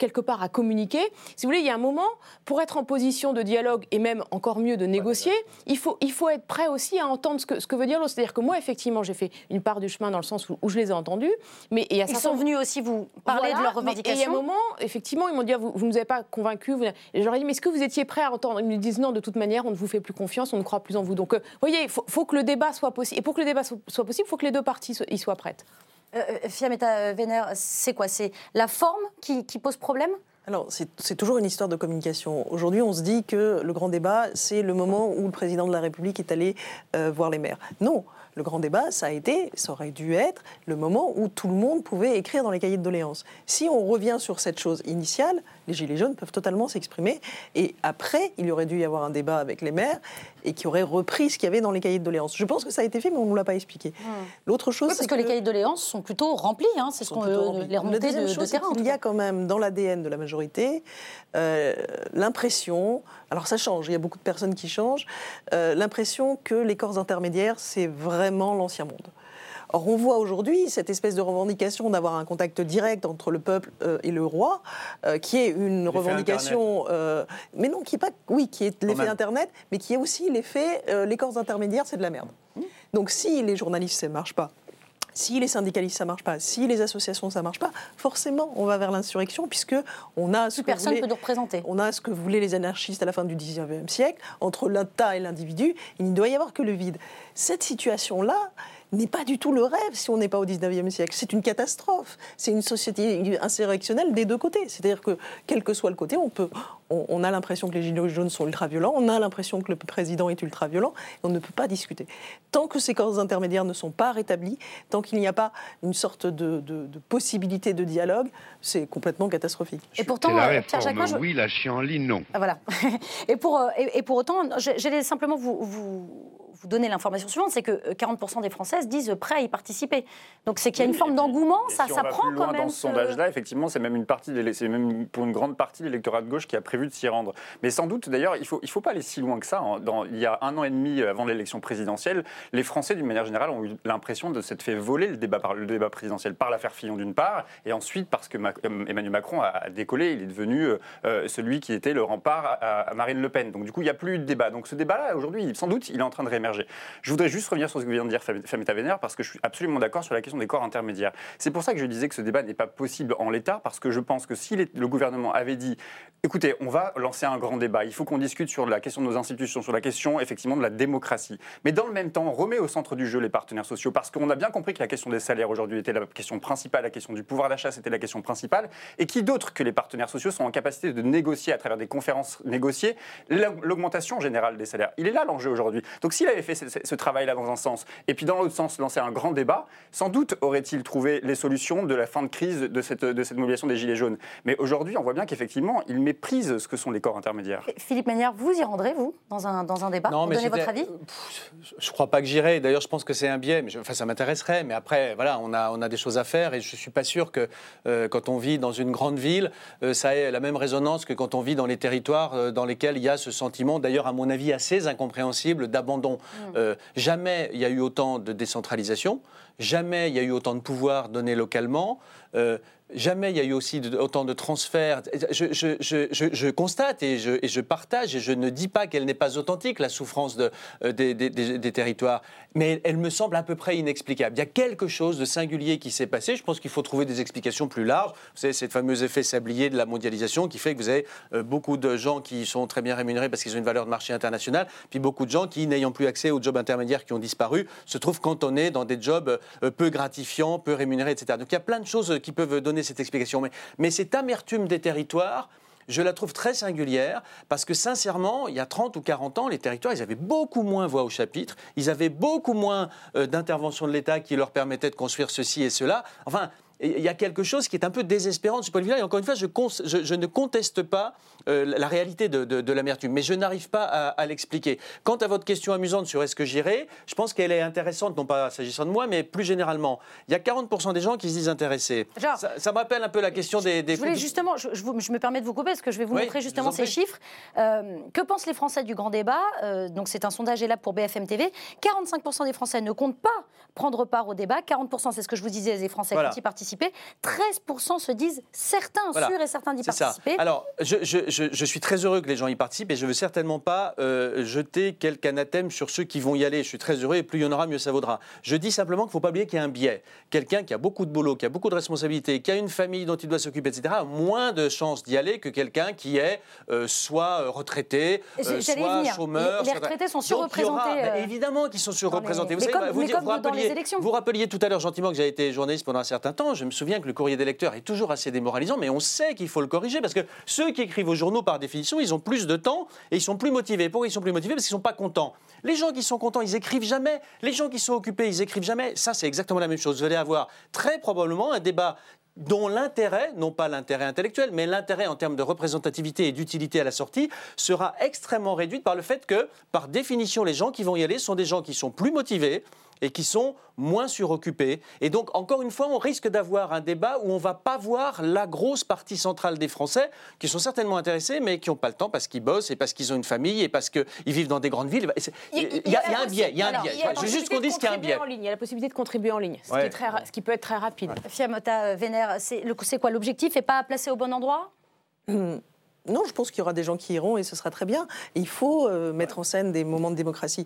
quelque part à communiquer. Si vous voulez, il y a un moment, pour être en position de dialogue et même encore mieux de négocier, il faut, il faut être prêt aussi à entendre ce que, ce que veut dire l'autre. C'est-à-dire que moi, effectivement, j'ai fait une part du chemin dans le sens où, je les ai entendus. Mais Ils sont venus aussi vous parler de leurs revendications. Et il y a un moment, effectivement, ils m'ont dit ah, vous, ne nous avez pas convaincus. Et j'aurais dit mais est-ce que vous étiez prêt à entendre? Ils me disent non, de toute manière, on ne vous fait plus confiance, on ne croit plus en vous. Donc, euh, vous voyez, il faut, que le débat soit possible. Et pour que le débat soit, possible, il faut que les deux parties y soient prêtes. Euh, euh Fiametta Vénère, c'est quoi? C'est la forme qui pose problème? Alors, c'est toujours une histoire de communication. Aujourd'hui, on se dit que le grand débat, c'est le moment où le président de la République est allé euh, voir les maires. Non, le grand débat, ça a été, ça aurait dû être le moment où tout le monde pouvait écrire dans les cahiers de doléances. Si on revient sur cette chose initiale, les Gilets jaunes peuvent totalement s'exprimer. Et après, il y aurait dû y avoir un débat avec les maires et qui aurait repris ce qu'il y avait dans les cahiers de doléances. Je pense que ça a été fait, mais on ne nous l'a pas expliqué. Hmm. L'autre chose, c'est que, les cahiers de doléances sont plutôt remplis. Hein, c'est ce qu'on les remontées de, de terrain. Il y a quand même dans l'ADN de la majorité euh, l'impression, alors ça change, il y a beaucoup de personnes qui changent, euh, l'impression que les corps intermédiaires, c'est vraiment l'ancien monde. Or, on voit aujourd'hui cette espèce de revendication d'avoir un contact direct entre le peuple euh, et le roi, euh, qui est une revendication, euh, mais non, qui est pas, oui, qui est l'effet Internet, mais qui est aussi l'effet, les corps intermédiaires, c'est de la merde. Mmh. Donc, si les journalistes, ça ne marche pas, si les syndicalistes ça marche pas, si les associations ça marche pas, forcément on va vers l'insurrection puisque on a ce que personne peut nous représenter. On a ce que voulaient les anarchistes à la fin du 19e siècle entre l'État et l'individu. Il ne doit y avoir que le vide. Cette situation là, n'est pas du tout le rêve si on n'est pas au 19e siècle. C'est une catastrophe. C'est une société insurrectionnelle des deux côtés. C'est-à-dire que, quel que soit le côté, on, peut, on, a l'impression que les gilets jaunes sont ultra-violents, on a l'impression que le président est ultra-violent, on ne peut pas discuter. Tant que ces corps intermédiaires ne sont pas rétablis, tant qu'il n'y a pas une sorte de, possibilité de dialogue, c'est complètement catastrophique. Et pourtant, la Pierre Jacquemin, oui, la chienlit, non. Ah, voilà. et, pour, euh, et, pour autant, j'allais simplement vous, vous vous donner l'information suivante, c'est que 40% euh, des Françaises disent prêts à y participer. Donc c'est qu'il y a une forme d'engouement, ça, ça prend plus loin quand même. Dans ce sondage-là, effectivement, c'est même une partie, c'est même pour une grande partie de l'électorat de gauche qui a prévu de s'y rendre. Mais sans doute, d'ailleurs, il faut, il faut pas aller si loin que ça. Hein. Il y a un an et demi avant l'élection présidentielle, les Français, d'une manière générale, ont eu l'impression de s'être fait voler le débat, le débat présidentiel par l'affaire Fillon d'une part, et ensuite parce que euh, Emmanuel Macron a décollé, il est devenu euh, celui qui était le rempart à, Marine Le Pen. Donc du coup, il n'y a plus de débat. Donc ce débat-là, aujourd'hui, sans doute, il est en train de réémerger. Je voudrais juste revenir sur ce que vient de dire Famita Vénère, parce que je suis absolument d'accord sur la question des corps intermédiaires. C'est pour ça que je disais que ce débat n'est pas possible en l'état, parce que je pense que si le gouvernement avait dit écoutez, on va lancer un grand débat, il faut qu'on discute sur la question de nos institutions, sur la question effectivement de la démocratie, mais dans le même temps, on remet au centre du jeu les partenaires sociaux, parce qu'on a bien compris que la question des salaires aujourd'hui était la question principale, la question du pouvoir d'achat c'était la question principale, et qui d'autre que les partenaires sociaux sont en capacité de négocier à travers des conférences négociées l'augmentation générale des salaires? Il est là l'enjeu aujourd'hui. Donc s'il avait fait ce travail là dans un sens, et puis dans l'autre sens lancer un grand débat, sans doute aurait-il trouvé les solutions de la fin de crise de cette, de cette mobilisation des Gilets jaunes. Mais aujourd'hui, on voit bien qu'effectivement, il méprise ce que sont les corps intermédiaires. Philippe Ménière, vous y rendrez, vous, dans un, dans un débat non, mais votre avis Je ne crois pas que j'irai. D'ailleurs, je pense que c'est un biais. Mais enfin, ça m'intéresserait. Mais après, voilà, on a, on a des choses à faire. Et je ne suis pas sûr que euh, quand on vit dans une grande ville, euh, ça ait la même résonance que quand on vit dans les territoires euh, dans lesquels il y a ce sentiment, d'ailleurs, à mon avis, assez incompréhensible d'abandon. Mmh. Jamais il y a eu autant de décentralisation, jamais il y a eu autant de pouvoir donné localement. Euh, jamais il y a eu aussi autant de transferts. Je, constate et, je, partage et je ne dis pas qu'elle n'est pas authentique, la souffrance euh, des, territoires, mais elle me semble à peu près inexplicable. Il y a quelque chose de singulier qui s'est passé. Je pense qu'il faut trouver des explications plus larges. Vous savez, ce fameux effet sablier de la mondialisation qui fait que vous avez euh, beaucoup de gens qui sont très bien rémunérés parce qu'ils ont une valeur de marché internationale, puis beaucoup de gens qui, n'ayant plus accès aux jobs intermédiaires qui ont disparu, se trouvent cantonnés dans des jobs peu gratifiants, peu rémunérés, etc. Donc il y a plein de choses qui peuvent donner cette explication. Mais, mais cette amertume des territoires, je la trouve très singulière parce que sincèrement, il y a 30 ou 40 ans, les territoires, ils avaient beaucoup moins voix au chapitre, ils avaient beaucoup moins euh, d'intervention de l'État qui leur permettait de construire ceci et cela. Enfin, il y a quelque chose qui est un peu désespérant de ce point de vue-là. Et encore une fois, je, je, ne conteste pas euh, la réalité de, l'amertume, mais je n'arrive pas à, l'expliquer. Quant à votre question amusante sur est-ce que j'irai, je pense qu'elle est intéressante, non pas s'agissant de moi, mais plus généralement. Il y a 40% des gens qui se disent intéressés. ça, me rappelle un peu la question des... je voulais justement, je, me permets de vous couper parce que je vais vous montrer justement ces chiffres. Euh, que pensent les Français du grand débat? Euh, Donc c'est un sondage là pour BFM TV. 45% des Français ne comptent pas prendre part au débat. 40%, c'est ce que je vous disais, des Français qui y participent 13% se disent certains sûrs et certains d'y participer. Alors, je, suis très heureux que les gens y participent et je ne veux certainement pas euh, jeter quelques anathème sur ceux qui vont y aller. Je suis très heureux et plus il y en aura, mieux ça vaudra. Je dis simplement qu'il ne faut pas oublier qu'il y a un biais. Quelqu'un qui a beaucoup de boulot, qui a beaucoup de responsabilités, qui a une famille dont il doit s'occuper, etc., a moins de chances d'y aller que quelqu'un qui est euh, soit euh, retraité, soit chômeur. Les, retraités sont surreprésentés. évidemment qu'ils sont surreprésentés. Vous, vous, vous, rappeliez, tout à l'heure gentiment que j'ai été journaliste pendant un certain temps. Je me souviens que le courrier des lecteurs est toujours assez démoralisant, mais on sait qu'il faut le corriger parce que ceux qui écrivent aux journaux, par définition, ils ont plus de temps et ils sont plus motivés. Pourquoi ils sont plus motivés? Parce qu'ils ne sont pas contents. Les gens qui sont contents, ils écrivent jamais. Les gens qui sont occupés, ils écrivent jamais. Ça, c'est exactement la même chose. Vous allez avoir très probablement un débat dont l'intérêt, non pas l'intérêt intellectuel, mais l'intérêt en termes de représentativité et d'utilité à la sortie, sera extrêmement réduit par le fait que, par définition, les gens qui vont y aller sont des gens qui sont plus motivés, et qui sont moins suroccupés. Et donc, encore une fois, on risque d'avoir un débat où on ne va pas voir la grosse partie centrale des Français, qui sont certainement intéressés, mais qui n'ont pas le temps parce qu'ils bossent et parce qu'ils ont une famille et parce qu'ils vivent dans des grandes villes. Il y, a, un biais. Il y a un biais. Je veux juste qu'on dise qu'il y a un biais. Il y a la possibilité de contribuer en ligne, ce, qui, est très, ce qui peut être très rapide. Fiamota Vénère, c'est quoi l'objectif et pas placer au bon endroit? Hum. Non, je pense qu'il y aura des gens qui iront et ce sera très bien. Il faut euh, mettre en scène des moments de démocratie.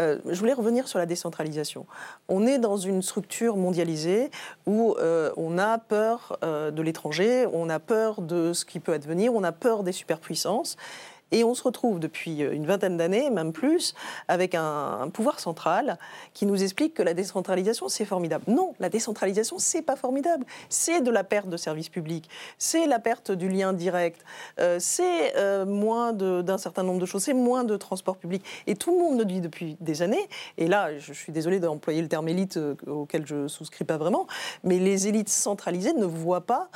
Euh, je voulais revenir sur la décentralisation. On est dans une structure mondialisée où euh, on a peur de l'étranger, on a peur de ce qui peut advenir, on a peur des superpuissances. Et on se retrouve depuis euh, une vingtaine d'années, même plus, avec un, pouvoir central qui nous explique que la décentralisation, c'est formidable. Non, la décentralisation, c'est pas formidable. C'est de la perte de services publics, c'est la perte du lien direct, euh, c'est euh, moins d'un certain nombre de choses, c'est moins de transport public. Et tout le monde le dit depuis des années, et là, je suis désolée d'employer le terme élite auquel je souscris pas vraiment, mais les élites centralisées ne voient pas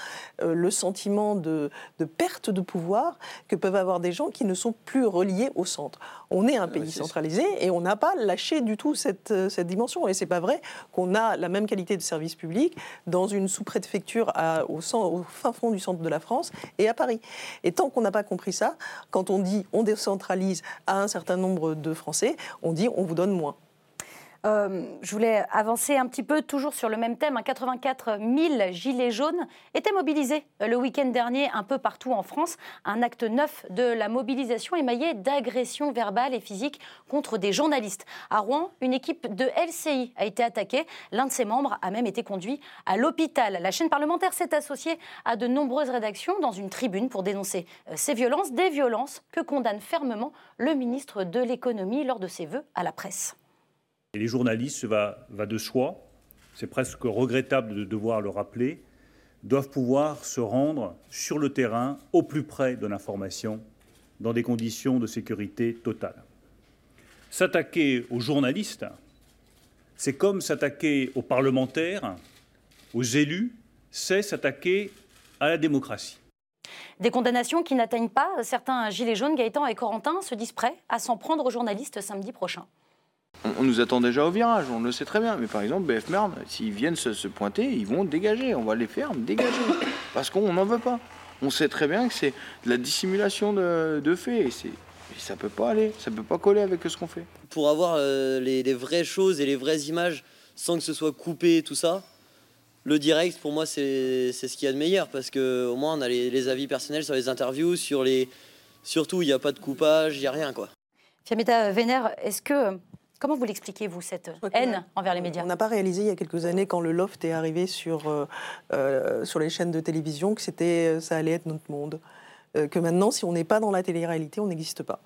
le sentiment de, de perte de pouvoir que peuvent avoir des gens qui ne sont plus reliés au centre. On est un pays centralisé et on n'a pas lâché du tout cette, euh, cette dimension. Et c'est pas vrai qu'on a la même qualité de service public dans une sous-préfecture au, au fin fond du centre de la France et à Paris. Et tant qu'on n'a pas compris ça, quand on dit on décentralise à un certain nombre de Français, on dit on vous donne moins. Euh, je voulais avancer un petit peu, toujours sur le même thème. 84 000 gilets jaunes étaient mobilisés euh, le week-end dernier un peu partout en France. Un acte neuf de la mobilisation émaillé d'agressions verbales et physiques contre des journalistes. À Rouen, une équipe de LCI a été attaquée. L'un de ses membres a même été conduit à l'hôpital. La chaîne parlementaire s'est associée à de nombreuses rédactions dans une tribune pour dénoncer euh, ces violences, des violences que condamne fermement le ministre de l'économie lors de ses vœux à la presse. Et les journalistes, va, va de soi, c'est presque regrettable de devoir le rappeler, doivent pouvoir se rendre sur le terrain, au plus près de l'information, dans des conditions de sécurité totale. S'attaquer aux journalistes, c'est comme s'attaquer aux parlementaires, aux élus, c'est s'attaquer à la démocratie. Des condamnations qui n'atteignent pas certains gilets jaunes, Gaëtan et Corentin, se disent prêts à s'en prendre aux journalistes samedi prochain. On, nous attend déjà au virage, on le sait très bien. Mais par exemple, BF Merde, s'ils viennent se, pointer, ils vont dégager. On va les faire dégager. Parce qu'on n'en veut pas. On sait très bien que c'est de la dissimulation de, faits. Et, ça peut pas aller, ça peut pas coller avec ce qu'on fait. Pour avoir euh, les, vraies choses et les vraies images sans que ce soit coupé, tout ça, le direct, pour moi, c'est ce qu'il y a de meilleur. Parce qu'au moins, on a les, avis personnels sur les interviews, sur les. Surtout, il n'y a pas de coupage, il n'y a rien, quoi. Fiametta Vénère, est-ce que Comment vous l'expliquez, vous, cette haine envers les médias On n'a pas réalisé il y a quelques années, quand le loft est arrivé sur, euh, euh, sur les chaînes de télévision, que c'était, ça allait être notre monde. Euh, que maintenant, si on n'est pas dans la télé-réalité, on n'existe pas.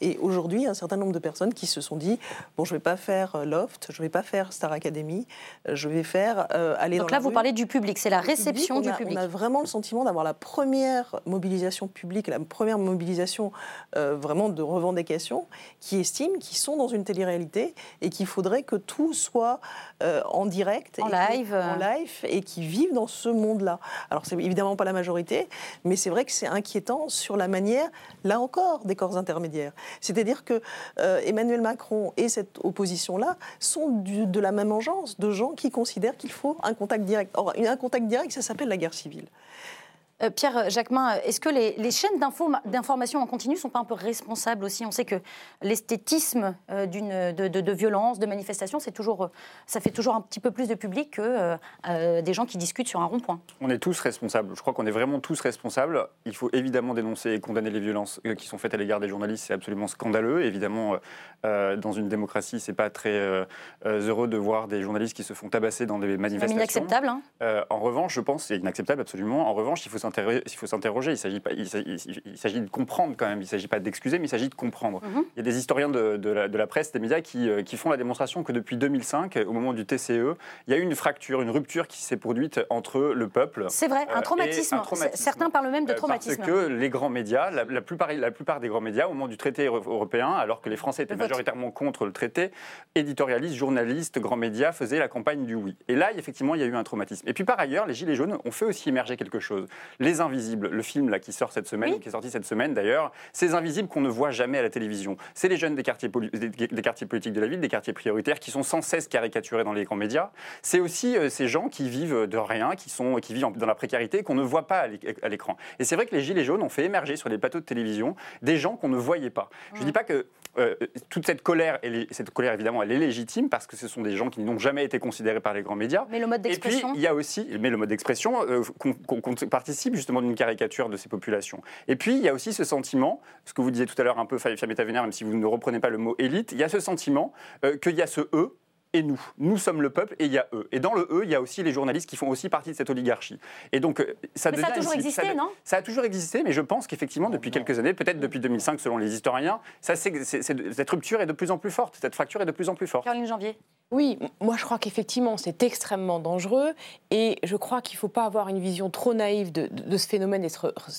Et aujourd'hui, un certain nombre de personnes qui se sont dit bon, je ne vais pas faire euh, Loft, je ne vais pas faire Star Academy, euh, je vais faire euh, aller Donc là, vous parlez du public, c'est la réception du public. On a vraiment le sentiment d'avoir la première mobilisation publique, la première mobilisation vraiment de revendication, qui estiment qu'ils sont dans une télé-réalité et qu'il faudrait que tout soit en direct, en live, en live, et qui vivent dans ce monde-là. Alors c'est évidemment pas la majorité, mais c'est vrai que c'est inquiétant sur la manière, là encore, des corps intermédiaires. C'est-à-dire que euh, Emmanuel Macron et cette opposition-là sont de la même engeance, de gens qui considèrent qu'il faut un contact direct. Or, un contact direct, ça s'appelle la guerre civile. Euh, Pierre Jacquemin, est-ce que les, chaînes d'information en continu ne sont pas un peu responsables aussi? On sait que l'esthétisme euh, de, violence, de manifestation, toujours, euh, ça fait toujours un petit peu plus de public que des gens qui discutent sur un rond-point. On est tous responsables. Je crois qu'on est vraiment tous responsables. Il faut évidemment dénoncer et condamner les violences qui sont faites à l'égard des journalistes. C'est absolument scandaleux. Évidemment, dans une démocratie, c'est pas très heureux de voir des journalistes qui se font tabasser dans des manifestations. C'est inacceptable. Hein. en revanche, je pense, c'est inacceptable absolument. En revanche, il faut s'interroger. Il s'agit pas, il s'agit de comprendre quand même. Il ne s'agit pas d'excuser, mais il s'agit de comprendre. Mhm. Il y a des historiens de, la, presse, des médias qui, qui, font la démonstration que depuis 2005, au moment du TCE, il y a eu une fracture, une rupture qui s'est produite entre le peuple. C'est vrai, un traumatisme. Certains parlent même de traumatisme. Parce que les grands médias, la, plupart, la plupart des grands médias, au moment du traité européen, alors que les Français étaient majoritairement contre le traité, éditorialistes, journalistes, grands médias faisaient la campagne du oui. Et là, effectivement, il y a eu un traumatisme. Et puis par ailleurs, les Gilets jaunes ont fait aussi émerger quelque chose. Les Invisibles, le film là qui sort cette semaine, qui est sorti cette semaine d'ailleurs, ces Invisibles qu'on ne voit jamais à la télévision. C'est les jeunes des quartiers, des, quartiers politiques de la ville, des quartiers prioritaires, qui sont sans cesse caricaturés dans les grands médias. C'est aussi euh, ces gens qui vivent de rien, qui, sont, qui vivent dans la précarité, qu'on ne voit pas à l'écran. Et c'est vrai que les Gilets jaunes ont fait émerger sur les plateaux de télévision des gens qu'on ne voyait pas. Je ne dis pas que euh, toute cette colère, cette colère évidemment, elle est légitime parce que ce sont des gens qui n'ont jamais été considérés par les grands médias. Mais le mode d'expression. Et puis il y a aussi, mais le mode d'expression euh, qu'on participe justement d'une caricature de ces populations. Et puis il y a aussi ce sentiment, ce que vous disiez tout à l'heure un peu Fiametta Vénère, même si vous ne reprenez pas le mot élite, il y a ce sentiment euh, qu'il y a ce eux et nous. Nous sommes le peuple et il y a eux. Et dans le eux, il y a aussi les journalistes qui font aussi partie de cette oligarchie. Et donc, euh, ça, mais ça a toujours existé, non? Ça a toujours existé, mais je pense qu'effectivement, depuis quelques années, peut-être depuis 2005 selon les historiens, ça, cette rupture est de plus en plus forte, cette fracture est de plus en plus forte. Caroline Janvier oui, moi je crois qu'effectivement c'est extrêmement dangereux et je crois qu'il ne faut pas avoir une vision trop naïve de, ce phénomène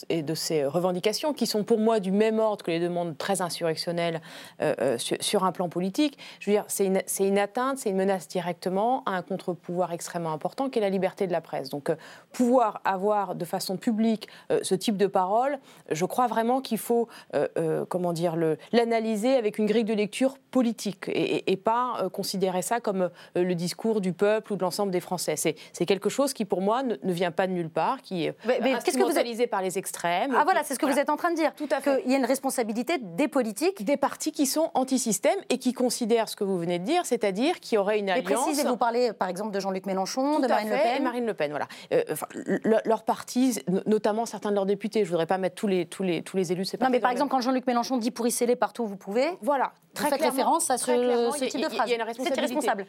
et de ces revendications qui sont pour moi du même ordre que les demandes très insurrectionnelles euh, euh, sur, un plan politique. Je veux dire, c'est une, atteinte, c'est une menace directement à un contre-pouvoir extrêmement important qui est la liberté de la presse. Donc euh, pouvoir avoir de façon publique ce type de parole, je crois vraiment qu'il faut, comment dire, l'analyser avec une grille de lecture politique et pas considérer ça comme euh, le discours du peuple ou de l'ensemble des Français. C'est quelque chose qui, pour moi, ne, vient pas de nulle part, qui est mais, qu'est-ce que vous êtes... par les extrêmes. Ah voilà, c'est ce que vous êtes en train de dire. Tout à fait. Qu'il y a une responsabilité des politiques. Des partis qui sont anti-système et qui considèrent ce que vous venez de dire, c'est-à-dire qu'il y aurait une alliance... Et précisez, vous parlez par exemple de Jean-Luc Mélenchon, de Marine Le Pen. Marine Le Pen, voilà. Euh, leur parti, notamment certains de leurs députés, je ne voudrais pas mettre tous les, tous les, tous les élus de Non, mais par exemple, quand Jean-Luc Mélenchon dit pourrissez-les partout où vous pouvez. Voilà. Très vous référence à ce, ce type de phrase. Il y a une responsabilité.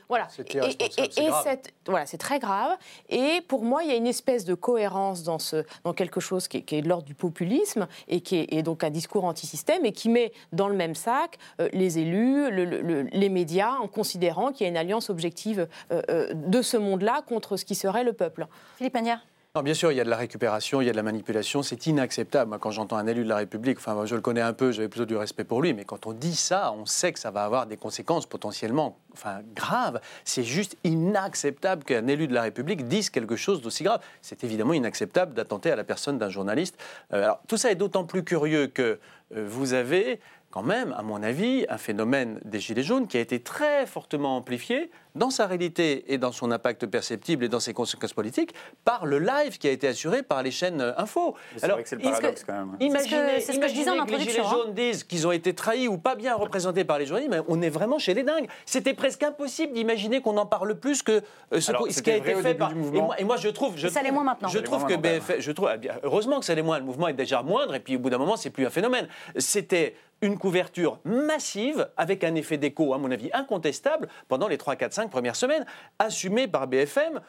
Voilà. C'est et, cette, voilà, c'est très grave. Et pour moi, il y a une espèce de cohérence dans, ce, dans quelque chose qui est, de l'ordre du populisme et qui est, donc un discours anti-système et qui met dans le même sac euh, les élus, les médias, en considérant qu'il y a une alliance objective euh, euh, de ce monde-là contre ce qui serait le peuple. Philippe Agnère non, bien sûr, il y a de la récupération, il y a de la manipulation, c'est inacceptable. Moi, quand j'entends un élu de la République, enfin, je le connais un peu, j'avais plutôt du respect pour lui, mais quand on dit ça, on sait que ça va avoir des conséquences potentiellement enfin, graves. C'est juste inacceptable qu'un élu de la République dise quelque chose d'aussi grave. C'est évidemment inacceptable d'attenter à la personne d'un journaliste. Euh, alors, tout ça est d'autant plus curieux que euh, vous avez quand même, à mon avis, un phénomène des Gilets jaunes qui a été très fortement amplifié dans sa réalité et dans son impact perceptible et dans ses conséquences politiques par le live qui a été assuré par les chaînes euh, info. Alors, c'est le paradoxe quand même. Imaginez, ce que, je disais que les Gilets hein. jaunes disent qu'ils ont été trahis ou pas bien représentés par les journalistes, mais on est vraiment chez les dingues. C'était presque impossible d'imaginer qu'on en parle plus que euh, ce, qui a été fait par. Et moi, et moi, je trouve. Je ça l'est moins maintenant. Je trouve que BFM. Je trouve, eh heureusement que ça l'est moins. Le mouvement est déjà moindre et puis au bout d'un moment, c'est plus un phénomène. C'était une couverture massive avec un effet d'écho, à mon avis, incontestable pendant les 3, 4, 5 premières semaines, assumé par BFM,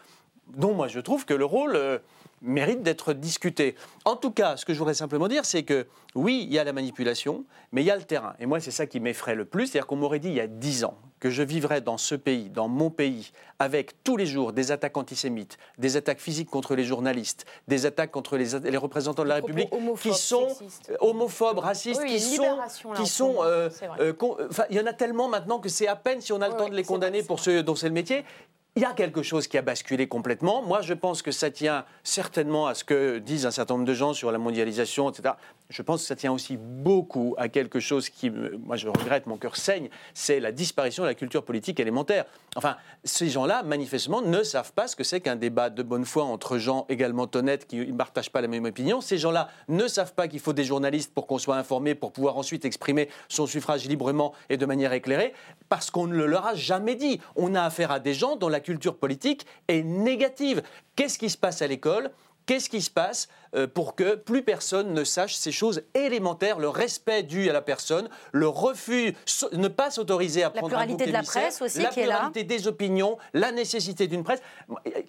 dont moi je trouve que le rôle euh, mérite d'être discuté. En tout cas, ce que je voudrais simplement dire, c'est que oui, il y a la manipulation, mais il y a le terrain. Et moi, c'est ça qui m'effraie le plus. C'est-à-dire qu'on m'aurait dit il y a 10 ans que je vivrais dans ce pays, dans mon pays, avec tous les jours des attaques antisémites, des attaques physiques contre les journalistes, des attaques contre les, les représentants de la République qui sont homophobes, racistes, qui sont, qui sont, euh, euh, il y en a tellement maintenant que c'est à peine si on a le temps de les condamner pour ceux dont c'est le métier. Il y a quelque chose qui a basculé complètement. Moi, je pense que ça tient certainement à ce que disent un certain nombre de gens sur la mondialisation, etc je pense que ça tient aussi beaucoup à quelque chose qui, moi je regrette, mon cœur saigne, c'est la disparition de la culture politique élémentaire. Enfin, ces gens-là, manifestement, ne savent pas ce que c'est qu'un débat de bonne foi entre gens également honnêtes qui ne partagent pas la même opinion. Ces gens-là ne savent pas qu'il faut des journalistes pour qu'on soit informé, pour pouvoir ensuite exprimer son suffrage librement et de manière éclairée, parce qu'on ne le leur a jamais dit. On a affaire à des gens dont la culture politique est négative. Qu'est-ce qui se passe à l'école? Qu'est-ce qui se passe pour que plus personne ne sache ces choses élémentaires, le respect dû à la personne, le refus, ne pas s'autoriser à prendre un bouc de la presse aussi, la qui est là. pluralité des opinions, la nécessité d'une presse.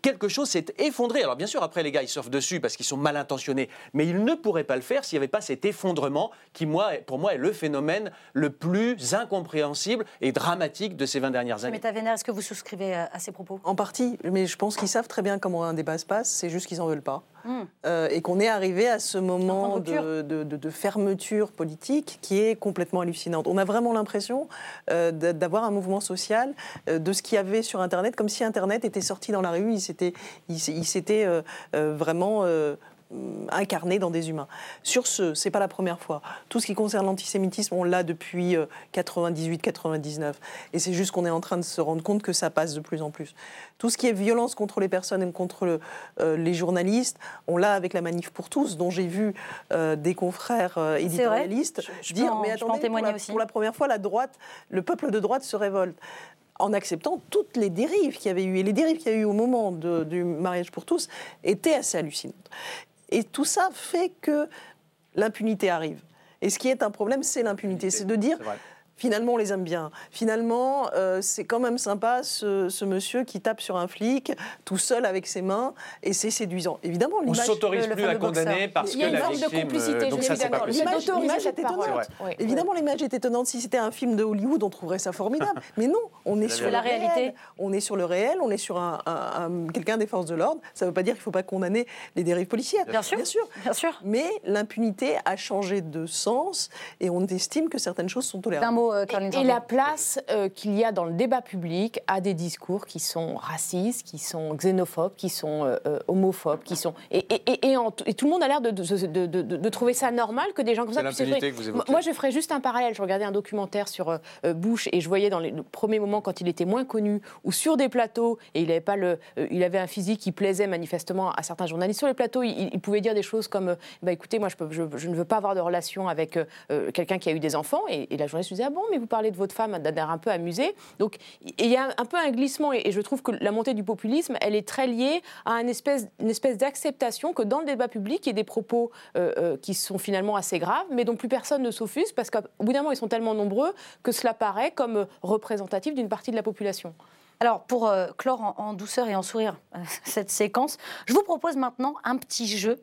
Quelque chose s'est effondré. Alors bien sûr, après les gars, ils surfent dessus parce qu'ils sont mal intentionnés, mais ils ne pourraient pas le faire s'il n'y avait pas cet effondrement qui, moi, pour moi, est le phénomène le plus incompréhensible et dramatique de ces 20 dernières années. Mais Vénère, est-ce que vous souscrivez à ces propos? En partie, mais je pense qu'ils savent très bien comment un débat se passe, c'est juste qu'ils n'en veulent pas. Hmm. Euh, et qu'on est arrivé à ce moment de, fermeture politique qui est complètement hallucinante. On a vraiment l'impression euh, d'avoir un mouvement social euh, de ce qu'il y avait sur Internet, comme si Internet était sorti dans la rue, il s'était vraiment euh, incarné dans des humains. Sur ce, c'est pas la première fois. Tout ce qui concerne l'antisémitisme, on l'a depuis 98-99. Euh, et c'est juste qu'on est en train de se rendre compte que ça passe de plus en plus. Tout ce qui est violence contre les personnes et contre euh, les journalistes, on l'a avec la manif pour tous, dont j'ai vu des confrères éditorialistes dire mais attendez, pour la, pour la première fois, la droite, le peuple de droite se révolte en acceptant toutes les dérives qu'il y avait eu. Et les dérives qu'il y a eu au moment du mariage pour tous étaient assez hallucinantes. Et tout ça fait que l'impunité arrive. Et ce qui est un problème, c'est l'impunité. C'est de dire, finalement on les aime bien. Finalement, euh, c'est quand même sympa ce, monsieur qui tape sur un flic tout seul avec ses mains et c'est séduisant. Évidemment, on s'autorise plus à condamner parce que la victime. De complicité, euh, donc ça, pas L'image est étonnante. Évidemment, l'image est étonnante. Si c'était un film de Hollywood, on trouverait ça formidable. Mais non, on est sur la réalité. On est sur le réel. On est sur un, quelqu'un des forces de l'ordre. Ça ne veut pas dire qu'il ne faut pas condamner les dérives policières. Bien sûr. Bien sûr. Bien sûr. Mais l'impunité a changé de sens et on estime que certaines choses sont tolérables. Euh, et, la place euh, qu'il y a dans le débat public à des discours qui sont racistes, qui sont xénophobes, qui sont euh, homophobes, qui sont et, et, et, tout le monde a l'air de, de, de, trouver ça normal que des gens comme ça puissent. Que Moi, je ferais juste un parallèle. Je regardais un documentaire sur Bush et je voyais dans les premiers moments quand il était moins connu ou sur des plateaux et il avait pas le, il avait un physique qui plaisait manifestement à certains journalistes sur les plateaux. Il, pouvait dire des choses comme, bah écoutez, moi je, peux, je, je, ne veux pas avoir de relation avec quelqu'un qui a eu des enfants et, la journaliste lui disait ah bon mais vous parlez de votre femme d'un un peu amusé. Donc il y a un peu un glissement et, je trouve que la montée du populisme, elle est très liée à une espèce, d'acceptation que dans le débat public, il y ait des propos euh, euh, qui sont finalement assez graves, mais dont plus personne ne s'offuse parce qu'au bout d'un moment, ils sont tellement nombreux que cela paraît comme représentatif d'une partie de la population. Alors, pour euh, clore en, douceur et en sourire cette séquence, je vous propose maintenant un petit jeu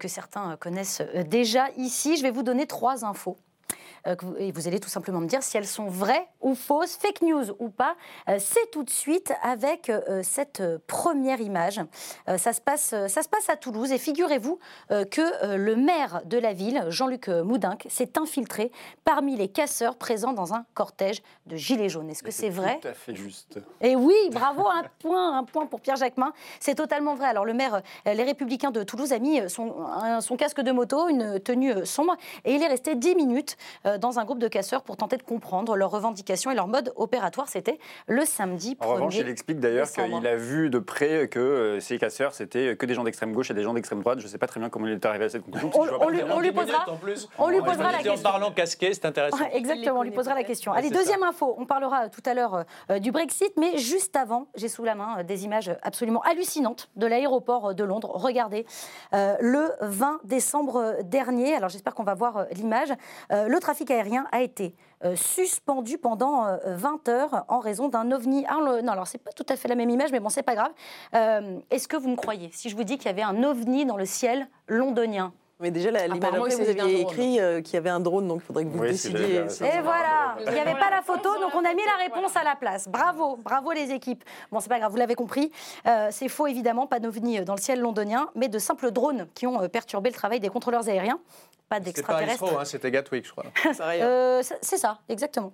que certains connaissent déjà ici. Je vais vous donner trois infos euh, et vous allez tout simplement me dire si elles sont vraies ou fausses, fake news ou pas. Euh, c'est tout de suite avec euh, cette première image. ça, se passe, ça se passe à Toulouse et figurez-vous que le maire de la ville, Jean-Luc Moudinque, s'est infiltré parmi les casseurs présents dans un cortège de gilets jaunes. Est-ce que c'est vrai Tout à fait juste. Et oui, bravo, un point, un point pour Pierre Jacquemin. C'est totalement vrai. Alors le maire, les Républicains de Toulouse, a mis son, son casque de moto, une tenue sombre, et il est resté 10 minutes dans un groupe de casseurs pour tenter de comprendre leurs revendications et leur mode opératoire. C'était le samedi 1er En revanche, il explique d'ailleurs qu'il a vu de près que euh, ces casseurs, c'était que des gens d'extrême gauche et des gens d'extrême droite. Je ne sais pas très bien comment il est arrivé à cette conclusion. On, lui, posera, on lui posera la question. En parlant casqué, c'est intéressant. exactement, on lui posera la question. Allez, deuxième info. On parlera tout à l'heure euh, du Brexit, mais juste avant, j'ai sous la main euh, des images absolument hallucinantes de l'aéroport de Londres. Regardez, le 20 décembre dernier, alors j'espère qu'on va voir l'image, le trafic aérien a été euh, suspendu pendant 20 euh, heures en raison d'un ovni. Non, alors c'est pas tout à fait la même image, mais bon, c'est pas grave. Euh, est-ce que vous me croyez? Si je vous dis qu'il y avait un ovni dans le ciel londonien mais déjà, l'image vous aviez écrit qu'il y avait un drone, donc il faudrait que vous décidiez. Et voilà, il n'y avait pas la photo, donc on a mis la réponse à la place. Bravo, bravo les équipes. Bon, c'est pas grave, vous l'avez compris. c'est faux, évidemment, pas d'ovni dans le ciel londonien, mais de simples drones qui ont perturbé le travail des contrôleurs aériens pas d'extraterrestres. C'était pas hein, c'était Gatwick, je crois. euh, c'est ça, exactement.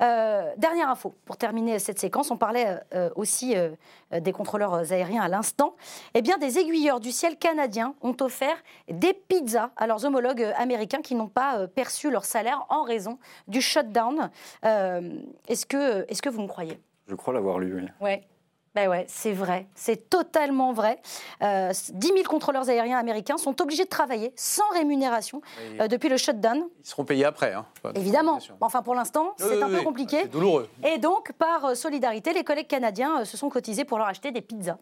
Euh, dernière info, pour terminer cette séquence, on parlait euh, aussi euh, des contrôleurs aériens à l'instant. Eh bien, des aiguilleurs du ciel canadien ont offert des pizzas à leurs homologues américains qui n'ont pas perçu leur salaire en raison du shutdown. est-ce que, est que vous me croyez? Je crois l'avoir lu, oui. Ouais. Ben ouais, c'est vrai, c'est totalement vrai. Euh, 10 000 contrôleurs aériens américains sont obligés de travailler sans rémunération euh, depuis le shutdown. Ils seront payés après. Hein. Évidemment. Enfin, pour l'instant, c'est un peu compliqué. C'est douloureux. Et donc, par euh, solidarité, les collègues canadiens euh, se sont cotisés pour leur acheter des pizzas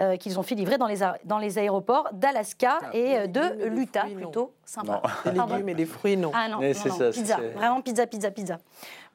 euh, qu'ils ont fait livrer dans les, dans les aéroports d'Alaska Ah, et de l'Utah, plutôt sympa. Des légumes et des fruits, non. Ah non, Mais non, non, ça, pizza, vraiment pizza, pizza, pizza.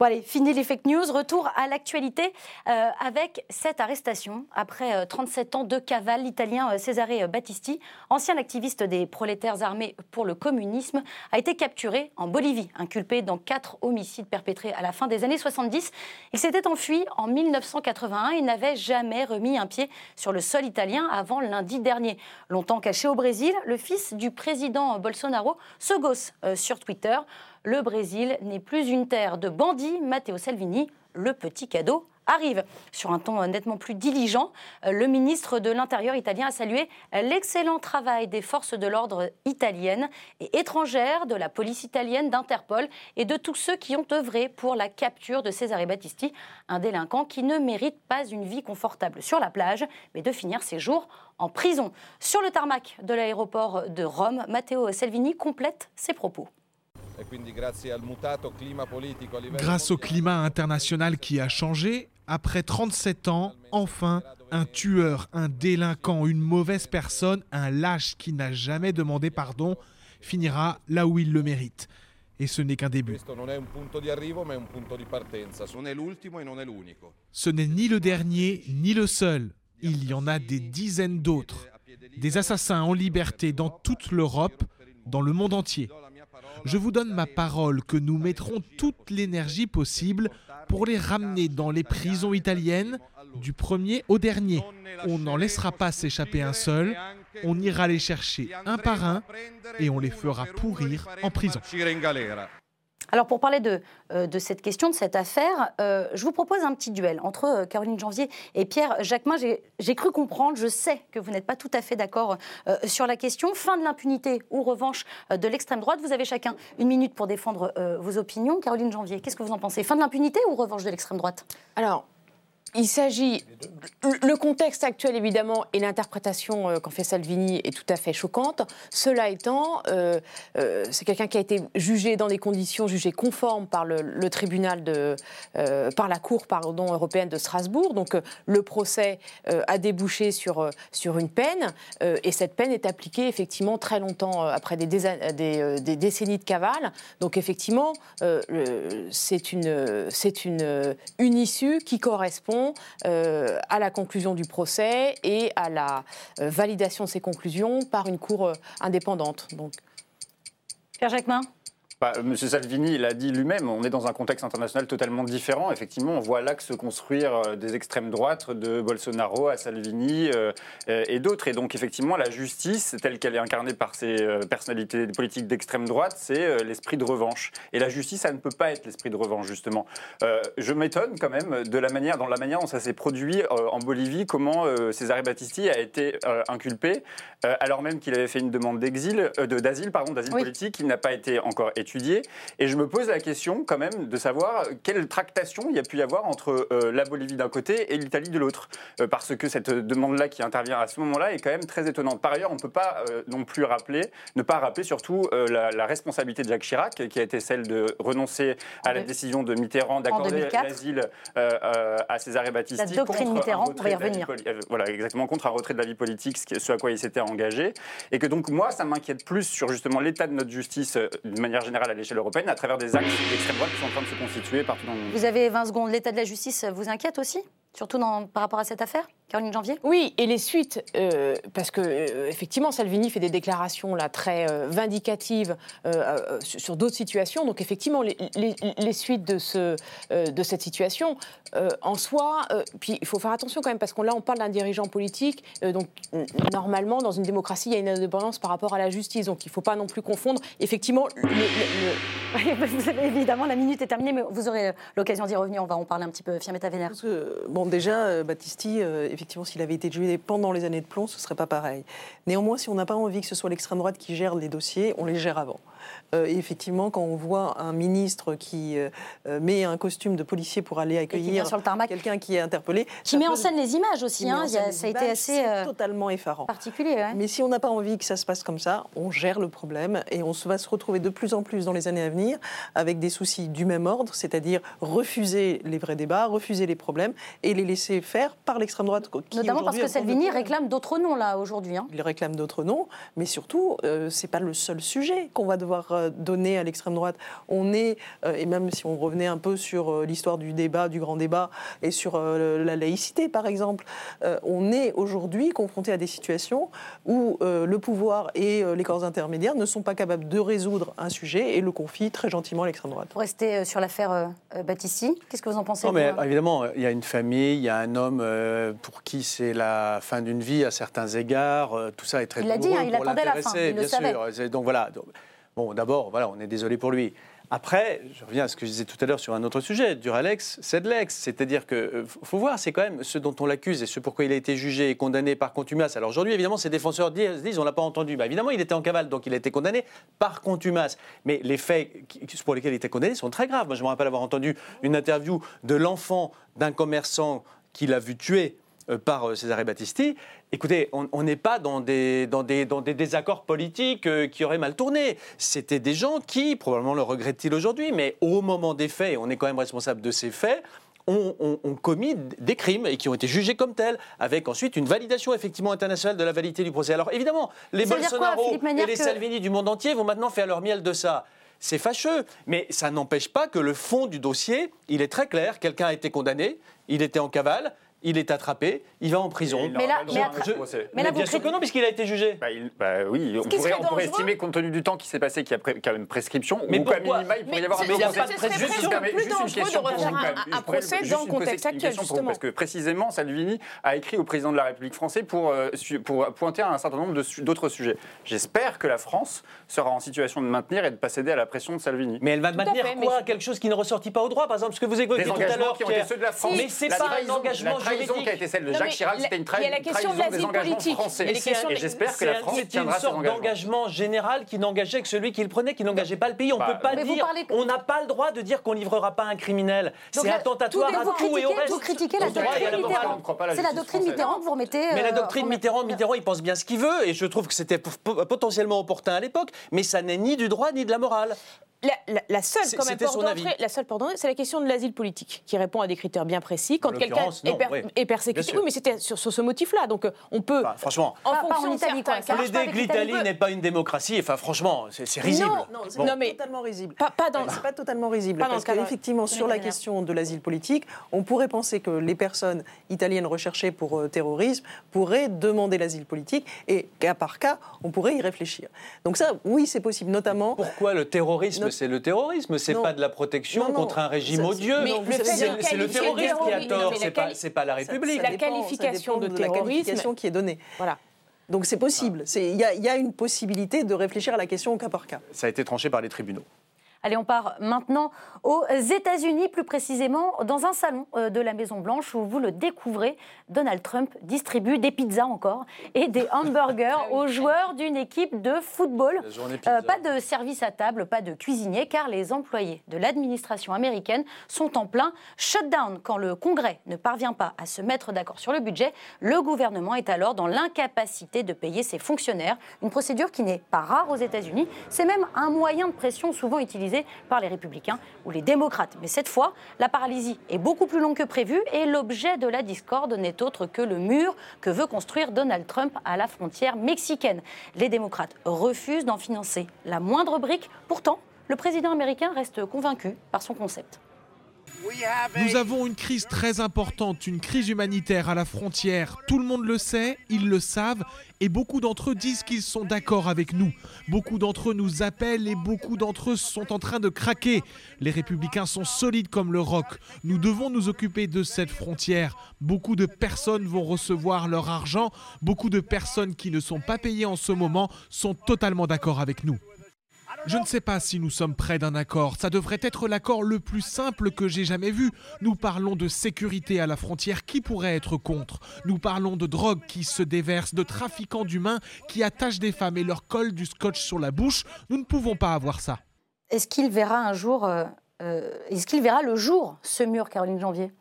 Bon allez, fini les fake news, retour à l'actualité euh, avec cette arrestation. Après euh, 37 ans de cavale, l'Italien euh, Cesare Battisti, ancien activiste des prolétaires armés pour le communisme, a été capturé en Bolivie, inculpé dans quatre homicides perpétrés à la fin des années 70. Il s'était enfui en 1981 et n'avait jamais remis un pied sur le sol italien avant lundi dernier. Longtemps caché au Brésil, le fils du président Bolsonaro se gosse euh, sur Twitter. Le Brésil n'est plus une terre de bandits. Matteo Salvini, le petit cadeau arrive. Sur un ton euh, nettement plus diligent, euh, le ministre de l'Intérieur italien a salué euh, l'excellent travail des forces de l'ordre italiennes et étrangères, de la police italienne, d'Interpol et de tous ceux qui ont œuvré pour la capture de Cesare Battisti, un délinquant qui ne mérite pas une vie confortable sur la plage, mais de finir ses jours en prison. Sur le tarmac de l'aéroport de Rome, Matteo Salvini complète ses propos. Grâce au climat international qui a changé, après 37 ans, enfin, un tueur, un délinquant, une mauvaise personne, un lâche qui n'a jamais demandé pardon, finira là où il le mérite. Et ce n'est qu'un début. Ce n'est ni le dernier, ni le seul. Il y en a des dizaines d'autres. Des assassins en liberté dans toute l'Europe, dans le monde entier. Je vous donne ma parole que nous mettrons toute l'énergie possible pour les ramener dans les prisons italiennes, du premier au dernier. On n'en laissera pas s'échapper un seul, on ira les chercher un par un et on les fera pourrir en prison. Alors pour parler de, euh, de cette question, de cette affaire, euh, je vous propose un petit duel entre euh, Caroline Janvier et Pierre Jacquemin. J'ai- cru comprendre, je sais que vous n'êtes pas tout à fait d'accord sur la question. Fin de l'impunité ou revanche de l'extrême droite Vous avez chacun une minute pour défendre vos opinions. Caroline Janvier, qu'est-ce que vous en pensez? Fin de l'impunité ou revanche de l'extrême droite? Alors, il s'agit. Le contexte actuel, évidemment, et l'interprétation euh, qu'en fait Salvini est tout à fait choquante. Cela étant, euh, euh, c'est quelqu'un qui a été jugé dans des conditions jugées conformes par le, tribunal de. par la Cour pardon, européenne de Strasbourg. Donc, le procès a débouché sur, sur une peine, et cette peine est appliquée, effectivement, très longtemps après des, décennies de cavale. Donc, effectivement, c'est une, une, une issue qui correspond euh, à la conclusion du procès et à la euh, validation de ces conclusions par une cour euh, indépendante. Donc, Pierre Jacquemin? Bah, Monsieur Salvini l'a dit lui-même, on est dans un contexte international totalement différent. Effectivement, on voit là que se construire euh, des extrêmes droites de Bolsonaro à Salvini euh, euh, et d'autres. Et donc, effectivement, la justice, telle qu'elle est incarnée par ces personnalités politiques d'extrême droite, c'est l'esprit de revanche. Et la justice, ça ne peut pas être l'esprit de revanche, justement. Euh, je m'étonne quand même de la manière, dans la manière dont ça s'est produit euh, en Bolivie, comment Cesare Battisti a été inculpé, alors même qu'il avait fait une demande d'exil, de- d'asile, pardon, d'asile Oui. politique, qui n'a pas été encore étudié. Et je me pose la question quand même de savoir quelle tractation il y a pu y avoir entre euh, la Bolivie d'un côté et l'Italie de l'autre. Euh, parce que cette demande-là qui intervient à ce moment-là est quand même très étonnante. Par ailleurs, on ne peut pas euh, non plus rappeler, ne pas rappeler surtout euh, la, la responsabilité de Jacques Chirac, qui a été celle de renoncer à la décision de Mitterrand d'accorder 2004. l'asile euh, euh, à César Battisti. La doctrine contre Mitterrand, on va y revenir. Voilà, exactement, contre un retrait de la vie politique, ce, à quoi il s'était engagé. Et que donc, moi, ça m'inquiète plus sur justement l'état de notre justice de manière générale à l'échelle européenne, à travers des axes d'extrême droite qui sont en train de se constituer partout dans le monde. Vous avez 20 secondes. L'état de la justice vous inquiète aussi Surtout par rapport à cette affaire? Caroline Janvier? Oui, et les suites, euh, parce que euh, effectivement, Salvini fait des déclarations là très euh, vindicatives euh, euh, sur d'autres situations. Donc effectivement, les, les- les suites de, ce, euh, de cette situation, euh, en soi, euh, puis il faut faire attention quand même, parce qu'on là, on parle d'un dirigeant politique. euh, donc normalement, dans une démocratie, il y a une indépendance par rapport à la justice. Donc il ne faut pas non plus confondre. Effectivement, le- le- le, Vous avez évidemment, la minute est terminée, mais vous aurez l'occasion d'y revenir. On va en parler un petit peu. Fiametta Vénère. Bon, déjà, euh, Battisti, euh, effectivement, s'il avait été jugé pendant les années de plomb, ce serait pas pareil. Néanmoins, si on n'a pas envie que ce soit l'extrême droite qui gère les dossiers, on les gère avant. Euh, effectivement, quand on voit un ministre qui euh, euh, met un costume de policier pour aller accueillir quelqu'un qui est interpellé, qui met en scène les images aussi. Hein, ça a été assez totalement effarant. Particulier. Mais si on n'a pas envie que ça se passe comme ça, on gère le problème et on va se retrouver de plus en plus dans les années à venir avec des soucis du même ordre, c'est-à-dire refuser les vrais débats, refuser les problèmes et les laisser faire par l'extrême droite. Notamment parce que Salvini réclame d'autres noms là aujourd'hui. Hein. Il réclame d'autres noms, mais surtout, ce c'est pas le seul sujet qu'on va devoir donné à l'extrême droite. On est, euh, et même si on revenait un peu sur euh, l'histoire du débat, du grand débat, et sur euh, la laïcité par exemple, on est aujourd'hui confronté à des situations où le pouvoir et les corps intermédiaires ne sont pas capables de résoudre un sujet et le confient très gentiment à l'extrême droite. Pour rester sur l'affaire Battisti, qu'est-ce que vous en pensez Non, mais évidemment, il y a une famille, il y a un homme pour qui c'est la fin d'une vie à certains égards. tout ça est très Il l'a dit, hein, il attendait la fin, il bien le sûr. Savait. Donc voilà. Bon, d'abord, voilà, on est désolé pour lui. Après, je reviens à ce que je disais tout à l'heure sur un autre sujet. Duralex, c'est de l'ex. C'est-à-dire que euh, faut voir, c'est quand même ce dont on l'accuse et ce pourquoi il a été jugé et condamné par contumace. Alors aujourd'hui, évidemment, ses défenseurs disent, on l'a pas entendu. Bah, évidemment, il était en cavale, donc il a été condamné par contumace. Mais les faits pour lesquels il était condamné sont très graves. Moi, je me rappelle avoir entendu une interview de l'enfant d'un commerçant qu'il a vu tuer par euh, César Battisti. Écoutez, on n'est pas dans des, dans, des, dans des désaccords politiques euh, qui auraient mal tourné. C'était des gens qui, probablement le regrettent-ils aujourd'hui, mais au moment des faits, et on est quand même responsable de ces faits, ont, commis des crimes et qui ont été jugés comme tels, avec ensuite une validation effectivement internationale de la validité du procès. Alors évidemment, les Bolsonaro et les Salvini du monde entier vont maintenant faire leur miel de ça c'est fâcheux, mais ça n'empêche pas que le fond du dossier, il est très clair. Quelqu'un a été condamné, il était en cavale, il est attrapé, il va en prison. Mais là, mais, bien sûr que non, puisqu'il a été jugé. Bah, bah oui, on pourrait, estimer, compte tenu du temps qui s'est passé, qu'il y a quand même prescription, mais ou qu'à minima, il pourrait y avoir un procès. Juste une question pour un procès dans le contexte actuel, justement. Parce que précisément, Salvini a écrit au président de la République française pour, euh, pour pointer un certain nombre d'autres sujets. J'espère que la France sera en situation de maintenir et de ne pas céder à la pression de Salvini. Mais elle va maintenir quoi Quelque chose qui ne ressortit pas au droit, par exemple, ce que vous évoquez tout à l'heure. Mais c'est pas un engagement trahison qui a été celle de Jacques Chirac, c'était une, trahison des engagements français. Et j'espère que la France tiendra C'est une sorte d'engagement général qui n'engageait que celui qui le prenait, qui n'engageait pas le pays. On ne bah, peut pas dire, on n'a pas le droit de dire qu'on livrera pas un criminel. C'est attentatoire à tout et au reste. Vous critiquez la doctrine Mitterrand. C'est la doctrine Mitterrand que vous remettez. Mais la euh, doctrine Mitterrand, Mitterrand, il pense bien ce qu'il veut, et je trouve que c'était potentiellement opportun à l'époque, mais ça n'est ni du droit ni de la morale. La, seule, comme la seule c'est la question de l'asile politique, qui répond à des critères bien précis. Quand quelqu'un est, persécuté, oui, mais c'était sur, ce motif-là. Donc euh, on peut. franchement, en fonction en Italie, quoi. l'Italie n'est pas une démocratie. Enfin, franchement, c'est risible. Non, non c'est totalement risible. Pas, pas dans. C'est pas totalement risible. parce qu'effectivement, sur la question de l'asile politique, on pourrait penser que les personnes italiennes recherchées pour euh, terrorisme pourraient demander l'asile politique, et cas par cas, on pourrait y réfléchir. Donc ça, oui, c'est possible, notamment. Pourquoi le terrorisme c'est le terrorisme, c'est pas de la protection contre un régime odieux. C'est le terrorisme qui a tort, c'est pas, la République. La qualification de, terrorisme qui est donnée. Voilà. Donc c'est possible. Il y, y, a une possibilité de réfléchir à la question au cas par cas. Ça a été tranché par les tribunaux. Allez, on part maintenant aux États-Unis, plus précisément dans un salon euh, de la Maison-Blanche où vous le découvrez. Donald Trump distribue des pizzas encore et des hamburgers ah aux joueurs d'une équipe de football. Euh, pas de service à table, pas de cuisinier, car les employés de l'administration américaine sont en plein shutdown. Quand le Congrès ne parvient pas à se mettre d'accord sur le budget, le gouvernement est alors dans l'incapacité de payer ses fonctionnaires. Une procédure qui n'est pas rare aux États-Unis. C'est même un moyen de pression souvent utilisé par les républicains ou les démocrates. Mais cette fois, la paralysie est beaucoup plus longue que prévu et l'objet de la discorde n'est autre que le mur que veut construire Donald Trump à la frontière mexicaine. Les démocrates refusent d'en financer la moindre brique. Pourtant, le président américain reste convaincu par son concept. Nous avons une crise très importante, une crise humanitaire à la frontière. Tout le monde le sait, ils le savent, et beaucoup d'entre eux disent qu'ils sont d'accord avec nous. Beaucoup d'entre eux nous appellent et beaucoup d'entre eux sont en train de craquer. Les républicains sont solides comme le roc. Nous devons nous occuper de cette frontière. Beaucoup de personnes vont recevoir leur argent. Beaucoup de personnes qui ne sont pas payées en ce moment sont totalement d'accord avec nous. Je ne sais pas si nous sommes près d'un accord. Ça devrait être l'accord le plus simple que j'ai jamais vu. Nous parlons de sécurité à la frontière. Qui pourrait être contre? Nous parlons de drogue qui se déverse, de trafiquants d'humains qui attachent des femmes et leur collent du scotch sur la bouche. Nous ne pouvons pas avoir ça. Est-ce qu'il verra un jour, euh, euh, est-ce qu'il verra le jour ce mur, Caroline Janvier?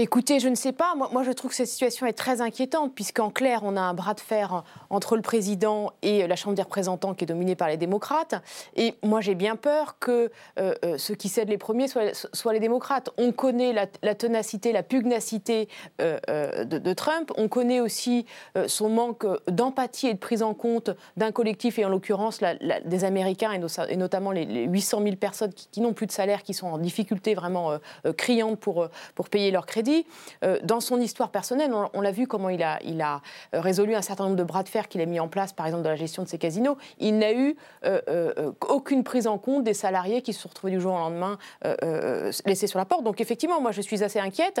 Écoutez, je ne sais pas. Moi, je trouve que cette situation est très inquiétante, puisqu'en clair, on a un bras de fer entre le président et la Chambre des représentants qui est dominée par les démocrates. Et moi, j'ai bien peur que euh, euh, ceux qui cèdent les premiers soient, les démocrates. On connaît la, ténacité, la pugnacité euh, de, Trump. On connaît aussi son manque d'empathie et de prise en compte d'un collectif, et en l'occurrence des Américains, et, notamment les, 800 000 personnes qui, qui n'ont plus de salaire, qui sont en difficulté vraiment criante pour, pour payer leur crédit. Euh, dans son histoire personnelle, on, l'a vu comment il a, euh, résolu un certain nombre de bras de fer qu'il a mis en place, par exemple, dans la gestion de ses casinos. Il n'a eu euh, aucune prise en compte des salariés qui se sont retrouvés du jour au lendemain laissés sur la porte. Donc, effectivement, moi, je suis assez inquiète.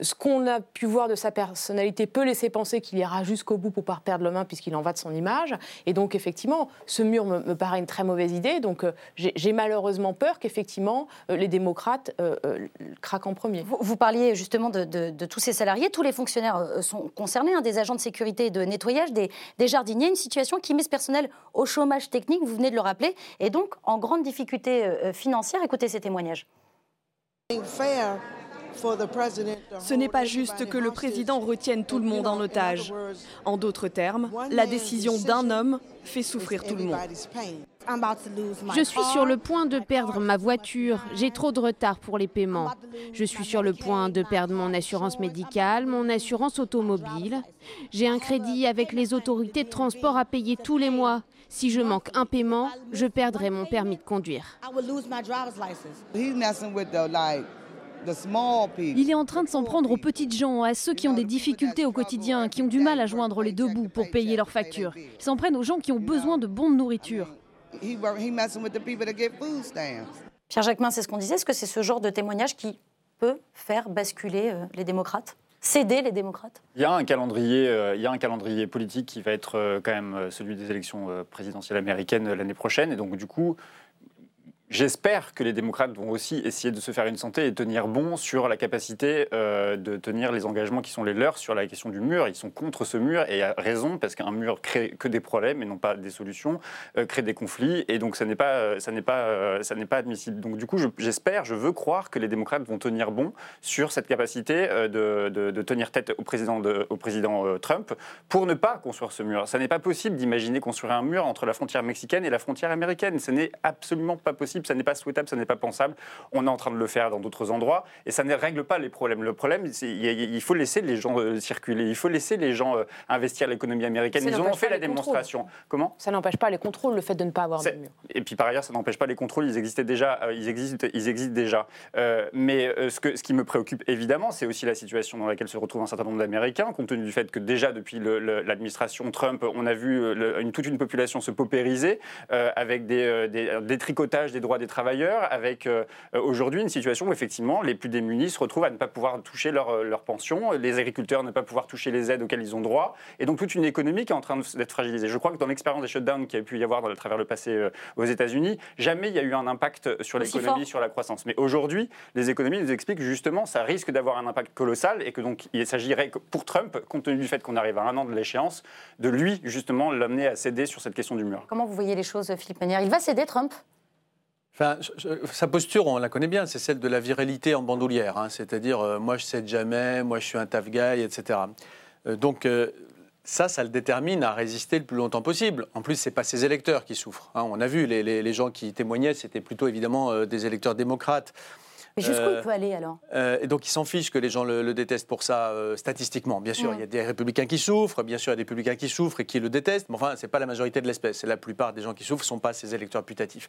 ce qu'on a pu voir de sa personnalité peut laisser penser qu'il ira jusqu'au bout pour pas perdre le main, puisqu'il en va de son image. Et donc, effectivement, ce mur me, paraît une très mauvaise idée. Donc, j'ai malheureusement peur qu'effectivement, les démocrates craquent en premier. Vous, vous parliez justement de, tous ces salariés. Tous les fonctionnaires euh, sont concernés, hein, des agents de sécurité et de nettoyage, des, jardiniers. Une situation qui met ce personnel au chômage technique, vous venez de le rappeler, et donc en grande difficulté euh, financière. Écoutez ces témoignages. Ce n'est pas juste que le président retienne tout le monde en otage. En d'autres termes, la décision d'un homme fait souffrir tout le monde. Je suis sur le point de perdre ma voiture. J'ai trop de retard pour les paiements. Je suis sur le point de perdre mon assurance médicale, mon assurance automobile. J'ai un crédit avec les autorités de transport à payer tous les mois. Si je manque un paiement, je perdrai mon permis de conduire. Il est en train de s'en prendre aux petites gens, à ceux qui ont des difficultés au quotidien, qui ont du mal à joindre les deux bouts pour payer leurs factures. Ils s'en prennent aux gens qui ont besoin de bonne nourriture. Pierre Jacquemin, c'est ce qu'on disait. Est-ce que c'est ce genre de témoignage qui peut faire basculer euh, les démocrates céder les démocrates? Il y, a un calendrier, euh, il y a un calendrier politique qui va être euh, quand même celui des élections présidentielles américaines l'année prochaine. Et donc, du coup, J'espère que les démocrates vont aussi essayer de se faire une santé et tenir bon sur la capacité euh, de tenir les engagements qui sont les leurs sur la question du mur. Ils sont contre ce mur et à raison parce qu'un mur crée que des problèmes et non pas des solutions, euh, crée des conflits et donc ça n'est pas, euh, ça n'est pas, ça n'est pas admissible. Donc du coup, j'espère, je, veux croire que les démocrates vont tenir bon sur cette capacité de, tenir tête au président, de, au président Trump pour ne pas construire ce mur. Ça n'est pas possible d'imaginer construire un mur entre la frontière mexicaine et la frontière américaine. Ce n'est absolument pas possible ça n'est pas souhaitable, ça n'est pas pensable. On est en train de le faire dans d'autres endroits et ça ne règle pas les problèmes. Le problème, c'est il faut laisser les gens euh, circuler, il faut laisser les gens euh, investir l'économie américaine. Ils ont fait la démonstration. Comment? Ça n'empêche pas les contrôles, le fait de ne pas avoir de mur. Et puis par ailleurs, ça n'empêche pas les contrôles, ils existaient déjà. Euh, ils, existent, ils existent déjà. mais ce, que, ce qui me préoccupe évidemment, c'est aussi la situation dans laquelle se retrouvent un certain nombre d'Américains, compte tenu du fait que déjà depuis l'administration Trump, on a vu une, toute une population se paupériser avec des, des, des tricotages des droits des travailleurs, avec euh, aujourd'hui une situation où effectivement les plus démunis se retrouvent à ne pas pouvoir toucher leur, euh, leur pension, les agriculteurs ne pas pouvoir toucher les aides auxquelles ils ont droit, et donc toute une économie qui est en train d'être fragilisée. Je crois que dans l'expérience des shutdowns qui a pu y avoir à travers le passé euh, aux États-Unis, jamais il y a eu un impact sur l'économie, sur la croissance. Mais aujourd'hui, les économies nous expliquent justement ça risque d'avoir un impact colossal et que donc il s'agirait pour Trump, compte tenu du fait qu'on arrive à un an de l'échéance, de lui justement l'amener à céder sur cette question du mur. Comment vous voyez les choses, Philippe Manière Il va céder Trump? Sa posture, on la connaît bien, c'est celle de la virilité en bandoulière, hein. c'est-à-dire euh, moi je cède jamais, moi je suis un tough guy, etc. Euh, donc euh, ça, ça le détermine à résister le plus longtemps possible. En plus, c'est pas ses électeurs qui souffrent. Hein. On a vu les, les, gens qui témoignaient, c'était plutôt évidemment des électeurs démocrates. Mais jusqu'où il peut aller alors Et donc il s'en fiche que les gens le, détestent pour ça statistiquement. Bien sûr, il y a des républicains qui souffrent, bien sûr, il y a des républicains qui souffrent et qui le détestent, mais enfin, ce n'est pas la majorité de l'espèce. La plupart des gens qui souffrent ne sont pas ses électeurs putatifs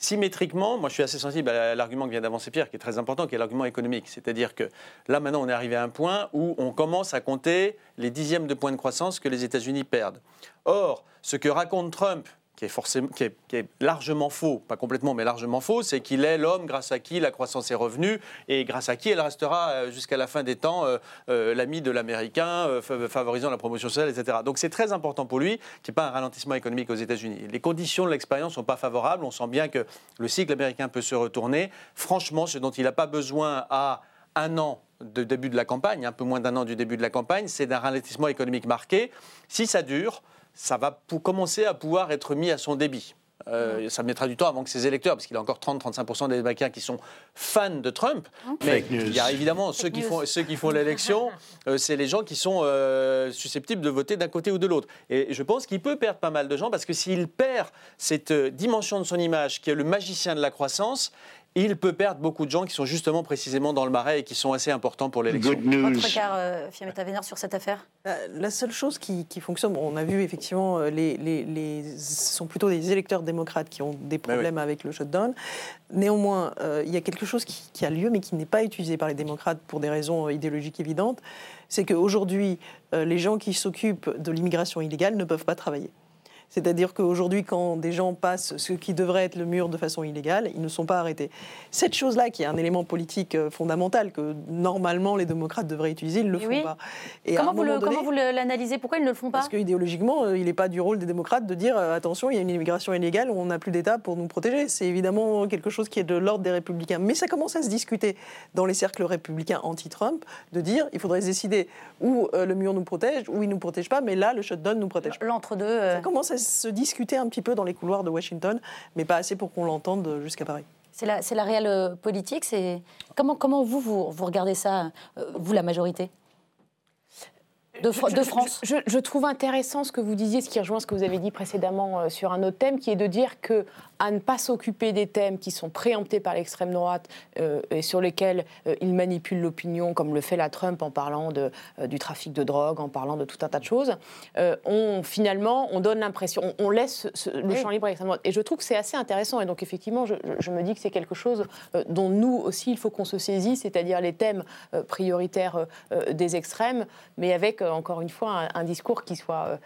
symétriquement, moi je suis assez sensible à l'argument que vient d'avancer Pierre, qui est très important, qui est l'argument économique. C'est-à-dire que là maintenant on est arrivé à un point où on commence à compter les dixièmes de points de croissance que les États-Unis perdent. Or, ce que raconte Trump, qui est, forcément, qui est, largement faux, pas complètement, mais largement faux, c'est qu'il est l'homme grâce à qui la croissance est revenue et grâce à qui elle restera euh, jusqu'à la fin des temps euh, euh, l'ami de l'américain, favorisant la promotion sociale, etc. Donc c'est très important pour lui qu'il n'y ait pas un ralentissement économique aux États-Unis. Les conditions de l'expérience ne sont pas favorables. On sent bien que le cycle américain peut se retourner. Franchement, ce dont il n'a pas besoin à un an de début de la campagne, un peu moins d'un an du début de la campagne, c'est d'un ralentissement économique marqué. Si ça dure, ça va commencer à pouvoir être mis à son débit. Euh, ça mettra du temps avant que ses électeurs, parce qu'il a encore 30-35% des Américains qui sont fans de Trump. Mais il y a évidemment ceux qui, font, ceux qui font l'élection, euh, c'est les gens qui sont euh, susceptibles de voter d'un côté ou de l'autre. Et je pense qu'il peut perdre pas mal de gens, parce que s'il perd cette dimension de son image, qui est le magicien de la croissance, il peut perdre beaucoup de gens qui sont justement précisément dans le marais et qui sont assez importants pour l'élection. Votre regard, euh, Fiametta Vénère, sur cette affaire? Euh, La seule chose qui, fonctionne, on a vu effectivement, euh, les, les, ce sont plutôt des électeurs démocrates qui ont des problèmes avec le shutdown. Néanmoins, il y a quelque chose qui, qui, a lieu, mais qui n'est pas utilisé par les démocrates pour des raisons idéologiques évidentes. C'est qu'aujourd'hui, les gens qui s'occupent de l'immigration illégale ne peuvent pas travailler. C'est-à-dire qu'aujourd'hui, quand des gens passent ce qui devrait être le mur de façon illégale, ils ne sont pas arrêtés. Cette chose-là, qui est un élément politique euh, fondamental que normalement les démocrates devraient utiliser, ils ne le font pas. Et comment, vous comment, vous l'analysez? Pourquoi ils ne le font pas? Parce qu'idéologiquement, euh, il n'est pas du rôle des démocrates de dire euh, attention, il y a une immigration illégale, on n'a plus d'État pour nous protéger. C'est évidemment quelque chose qui est de l'ordre des républicains. Mais ça commence à se discuter dans les cercles républicains anti-Trump de dire il faudrait décider où le mur nous protège, où il ne nous protège pas, mais là, le shutdown nous protège. L'entre-deux. Ça commence à se discuter un petit peu dans les couloirs de Washington, mais pas assez pour qu'on l'entende jusqu'à Paris. C'est la, la, réelle euh, politique. Comment, comment vous, vous, vous regardez ça, euh, vous la majorité? De, France? Je, trouve intéressant ce que vous disiez, ce qui rejoint ce que vous avez dit précédemment euh, sur un autre thème, qui est de dire que à ne pas s'occuper des thèmes qui sont préemptés par l'extrême droite euh, et sur lesquels euh, il manipule l'opinion, comme le fait la Trump en parlant de, du trafic de drogue, en parlant de tout un tas de choses, on finalement on donne l'impression, on, laisse le champ libre à l'extrême droite. Et je trouve que c'est assez intéressant. Et donc effectivement, je, je me dis que c'est quelque chose dont nous aussi il faut qu'on se saisisse, c'est-à-dire les thèmes prioritaires des extrêmes, mais avec encore une fois, un, discours qui soit euh,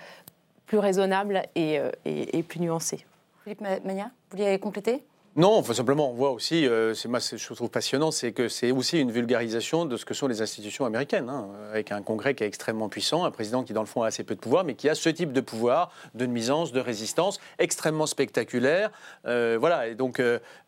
plus raisonnable euh, et, plus nuancé. Philippe Mania, vous vouliez compléter? Non, simplement, on voit aussi, euh, c'est moi, ce que je trouve passionnant, c'est que c'est aussi une vulgarisation de ce que sont les institutions américaines, hein, avec un Congrès qui est extrêmement puissant, un président qui, dans le fond, a assez peu de pouvoir, mais qui a ce type de pouvoir, de nuisance, de résistance, extrêmement spectaculaire. voilà, et donc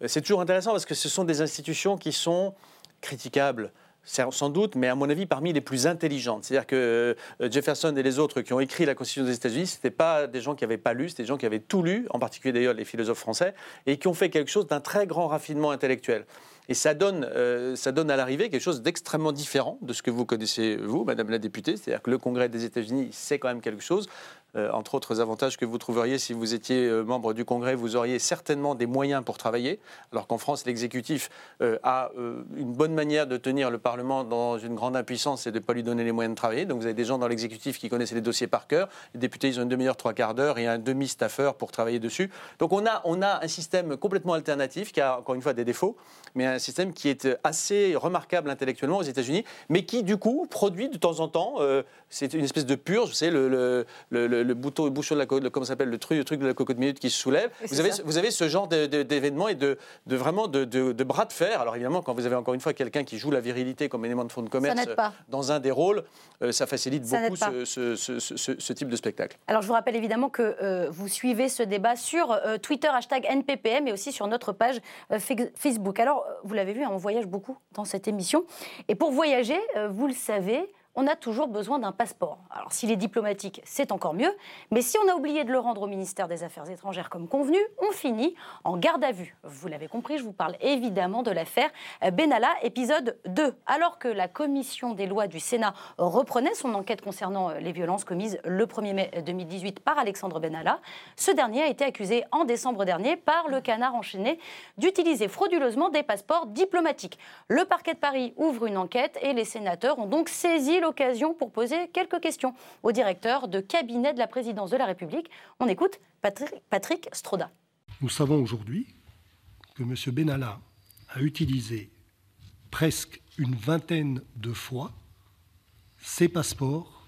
c'est toujours intéressant parce que ce sont des institutions qui sont critiquables sans doute, mais à mon avis parmi les plus intelligentes. C'est-à-dire que euh, Jefferson et les autres qui ont écrit la Constitution des États-Unis, ce n'étaient pas des gens qui n'avaient pas lu, c'était des gens qui avaient tout lu, en particulier d'ailleurs les philosophes français, et qui ont fait quelque chose d'un très grand raffinement intellectuel. Et ça donne, euh, ça donne à l'arrivée quelque chose d'extrêmement différent de ce que vous connaissez, vous, Madame la députée. C'est-à-dire que le Congrès des États-Unis, c'est quand même quelque chose. Euh, entre autres avantages que vous trouveriez si vous étiez euh, membre du Congrès, vous auriez certainement des moyens pour travailler, alors qu'en France, l'exécutif euh, a une bonne manière de tenir le Parlement dans une grande impuissance et de ne pas lui donner les moyens de travailler. Donc vous avez des gens dans l'exécutif qui connaissent les dossiers par cœur. Les députés, ils ont une demi-heure, trois quarts d'heure et un demi-staffeur pour travailler dessus. Donc on a, on a un système complètement alternatif qui a encore une fois des défauts, mais un système qui est assez remarquable intellectuellement aux États-Unis, mais qui du coup produit de temps en temps, c'est une espèce de purge, vous savez, le, le, le le bouton, le bouchon de la comment s'appelle le truc, le truc de la cocotte minute qui se soulève. Vous avez, vous avez ce genre d'événements et de, de vraiment de, de, bras de fer. Alors évidemment, quand vous avez encore une fois quelqu'un qui joue la virilité comme élément de fond de commerce dans un des rôles, euh, ça facilite beaucoup ce, ce, ce, type de spectacle. Alors je vous rappelle évidemment que euh, vous suivez ce débat sur euh, Twitter hashtag NPPM et aussi sur notre page Facebook. Alors vous l'avez vu, hein, on voyage beaucoup dans cette émission. Et pour voyager, vous le savez, on a toujours besoin d'un passeport. Alors s'il est diplomatique, c'est encore mieux, mais si on a oublié de le rendre au ministère des Affaires étrangères comme convenu, on finit en garde à vue. Vous l'avez compris, je vous parle évidemment de l'affaire Benalla, épisode 2. Alors que la commission des lois du Sénat reprenait son enquête concernant les violences commises le 1er mai 2018 par Alexandre Benalla, ce dernier a été accusé en décembre dernier par le canard enchaîné d'utiliser frauduleusement des passeports diplomatiques. Le parquet de Paris ouvre une enquête et les sénateurs ont donc saisi l'occasion pour poser quelques questions au directeur de cabinet de la présidence de la République. On écoute Patrick, Stroda. Nous savons aujourd'hui que M. Benalla a utilisé presque une vingtaine de fois ses passeports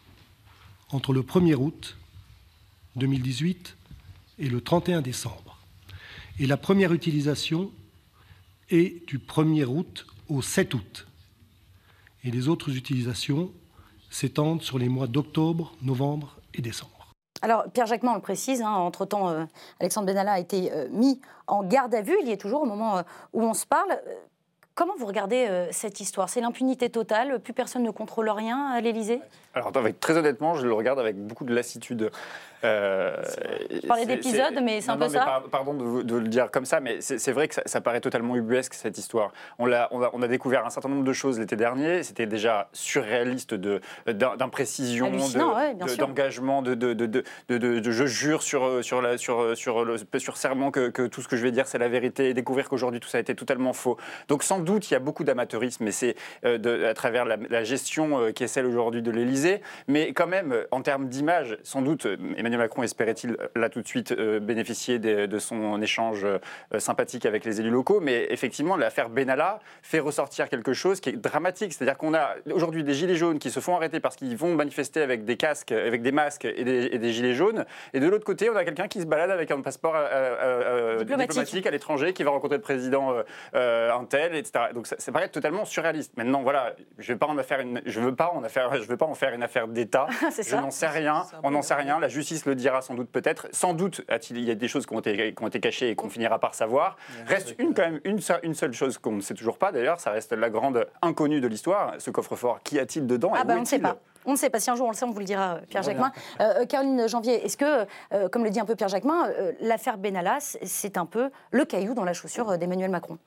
entre le 1er août 2018 et le 31 décembre. Et la première utilisation est du 1er août au 7 août. Et les autres utilisations s'étendent sur les mois d'octobre, novembre et décembre. Alors, Pierre Jacquemin, on le précise, hein, entre-temps, euh, Alexandre Benalla a été euh, mis en garde à vue. Il y est toujours au moment euh, où on se parle. Comment vous regardez cette histoire? C'est l'impunité totale Plus personne ne contrôle rien à l'Élysée? Alors, très honnêtement, je le regarde avec beaucoup de lassitude. Euh, je parlais d'épisode, mais c'est un peu ça. pardon de, le dire comme ça, mais c'est vrai que ça, paraît totalement ubuesque cette histoire. On a, on, a, on a, découvert un certain nombre de choses l'été dernier. C'était déjà surréaliste d'imprécision, d'engagement, de, de, de, je jure sur, sur, la, sur, sur, le, sur serment que, que, tout ce que je vais dire c'est la vérité et découvrir qu'aujourd'hui tout ça a été totalement faux. Donc sans doute il y a beaucoup d'amateurisme, mais c'est euh, à travers la, la gestion euh, qui est celle aujourd'hui de l'Élysée. Mais quand même, en termes d'image, sans doute, Emmanuel Macron espérait-il euh, là tout de suite euh, bénéficier de, son échange euh, sympathique avec les élus locaux, mais effectivement l'affaire Benalla fait ressortir quelque chose qui est dramatique, c'est-à-dire qu'on a aujourd'hui des gilets jaunes qui se font arrêter parce qu'ils vont manifester avec des casques, avec des masques et des, gilets jaunes, et de l'autre côté on a quelqu'un qui se balade avec un passeport diplomatique. à l'étranger, qui va rencontrer le président un tel, etc. Donc ça, ça, paraît totalement surréaliste. Maintenant voilà, je ne veux pas en faire une, je veux pas en faire, je veux pas en faire une affaire d'État. je n'en sais rien, on n'en sait rien. La justice le dira sans doute peut-être. Sans doute, il y a des choses qui ont été, qui ont été cachées et qu'on finira par savoir. Reste une, quand même une, une seule chose qu'on ne sait toujours pas d'ailleurs, ça reste la grande inconnue de l'histoire, ce coffre-fort. Qu'y a-t-il dedans ah bah, On ne sait pas. On ne sait pas. Si un jour on le sait, on vous le dira, euh, Pierre Jacquemin. Euh, euh, Caroline Janvier, est-ce que, comme le dit un peu Pierre Jacquemin, l'affaire Benalla, c'est un peu le caillou dans la chaussure d'Emmanuel Macron?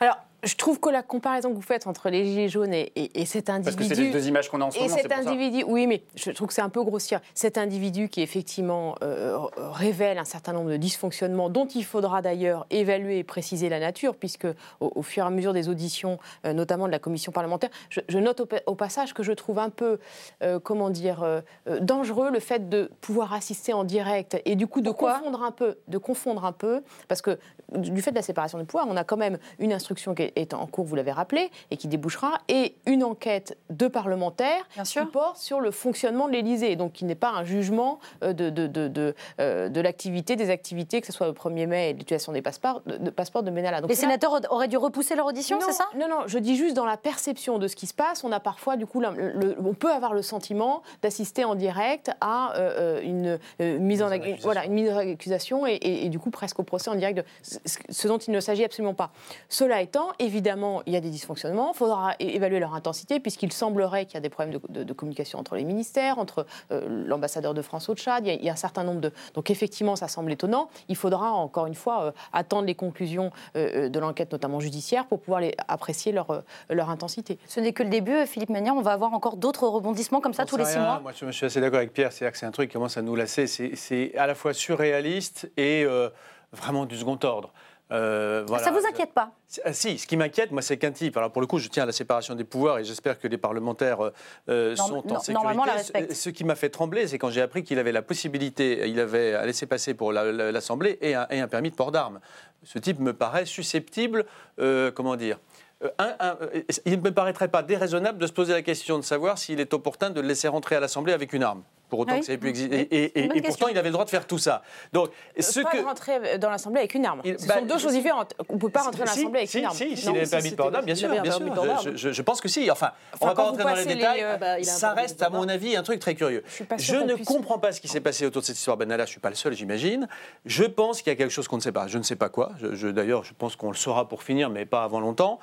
Alors, je trouve que la comparaison que vous faites entre les gilets jaunes et, cet individu. Parce que c'est les deux images qu'on a en ce moment. Et cet individu, oui, mais je trouve que c'est un peu grossier. Cet individu qui effectivement euh, révèle un certain nombre de dysfonctionnements, dont il faudra d'ailleurs évaluer et préciser la nature, puisque au, fur et à mesure des auditions, euh, notamment de la commission parlementaire, je, note au, passage que je trouve un peu, euh, comment dire, dangereux le fait de pouvoir assister en direct et du coup de confondre un peu, de confondre un peu, parce que du fait de la séparation des pouvoirs, on a quand même une instruction qui est est en cours, vous l'avez rappelé, et qui débouchera, et une enquête de parlementaires qui porte sur le fonctionnement de l'Élysée, donc qui n'est pas un jugement euh, de, de, de, euh, de, l'activité, des activités, que ce soit le 1er mai et l'utilisation des passeports de, passeports de Benalla. Donc, Les sénateurs auraient dû repousser leur audition, c'est ça? Non, non, je dis juste dans la perception de ce qui se passe, on a parfois, du coup, on peut avoir le sentiment d'assister en direct à euh, une, mise en, voilà, une mise en accusation et, et, du coup presque au procès en direct, de ce dont il ne s'agit absolument pas. Cela étant, évidemment, il y a des dysfonctionnements. Il faudra évaluer leur intensité, puisqu'il semblerait qu'il y a des problèmes de, communication entre les ministères, entre euh, l'ambassadeur de France au Tchad. Il y, a, un certain nombre de. Donc, effectivement, ça semble étonnant. Il faudra, encore une fois, euh, attendre les conclusions euh, de l'enquête, notamment judiciaire, pour pouvoir les, apprécier leur, leur intensité. Ce n'est que le début, Philippe Manière. On va avoir encore d'autres rebondissements comme ça tous les six mois. Moi, je, suis assez d'accord avec Pierre. C'est-à-dire que c'est un truc qui commence à nous lasser. C'est à la fois surréaliste et vraiment du second ordre. Euh, Ça ne vous inquiète pas? Ah, Si, ce qui m'inquiète, moi, c'est qu'un type. Alors, pour le coup, je tiens à la séparation des pouvoirs et j'espère que les parlementaires euh, euh, sont en sécurité. Ce, qui m'a fait trembler, c'est quand j'ai appris qu'il avait la possibilité, il avait à laisser passer pour l'Assemblée et, un permis de port d'armes. Ce type me paraît susceptible, comment dire, il ne me paraîtrait pas déraisonnable de se poser la question de savoir s'il est opportun de le laisser rentrer à l'Assemblée avec une arme pour autant que ça ait pu exister. Et, pourtant, il avait le droit de faire tout ça. Donc, ce pas que... rentrer dans l'Assemblée avec une arme. Ce bah, sont deux choses différentes. On ne peut pas rentrer dans l'Assemblée avec une arme. Si, s'il avait permis de port d'arme, bien sûr. Bien sûr. Je, pense que si. Enfin, on ne va pas rentrer dans les détails. Euh, bah, ça reste, à mon avis, un truc très curieux. Je ne comprends pas ce qui s'est passé autour de cette histoire Benalla. Je ne suis pas le seul, j'imagine. Je pense qu'il y a quelque chose qu'on ne sait pas. Je ne sais pas quoi. D'ailleurs, je pense qu'on le saura pour finir, mais pas avant longtemps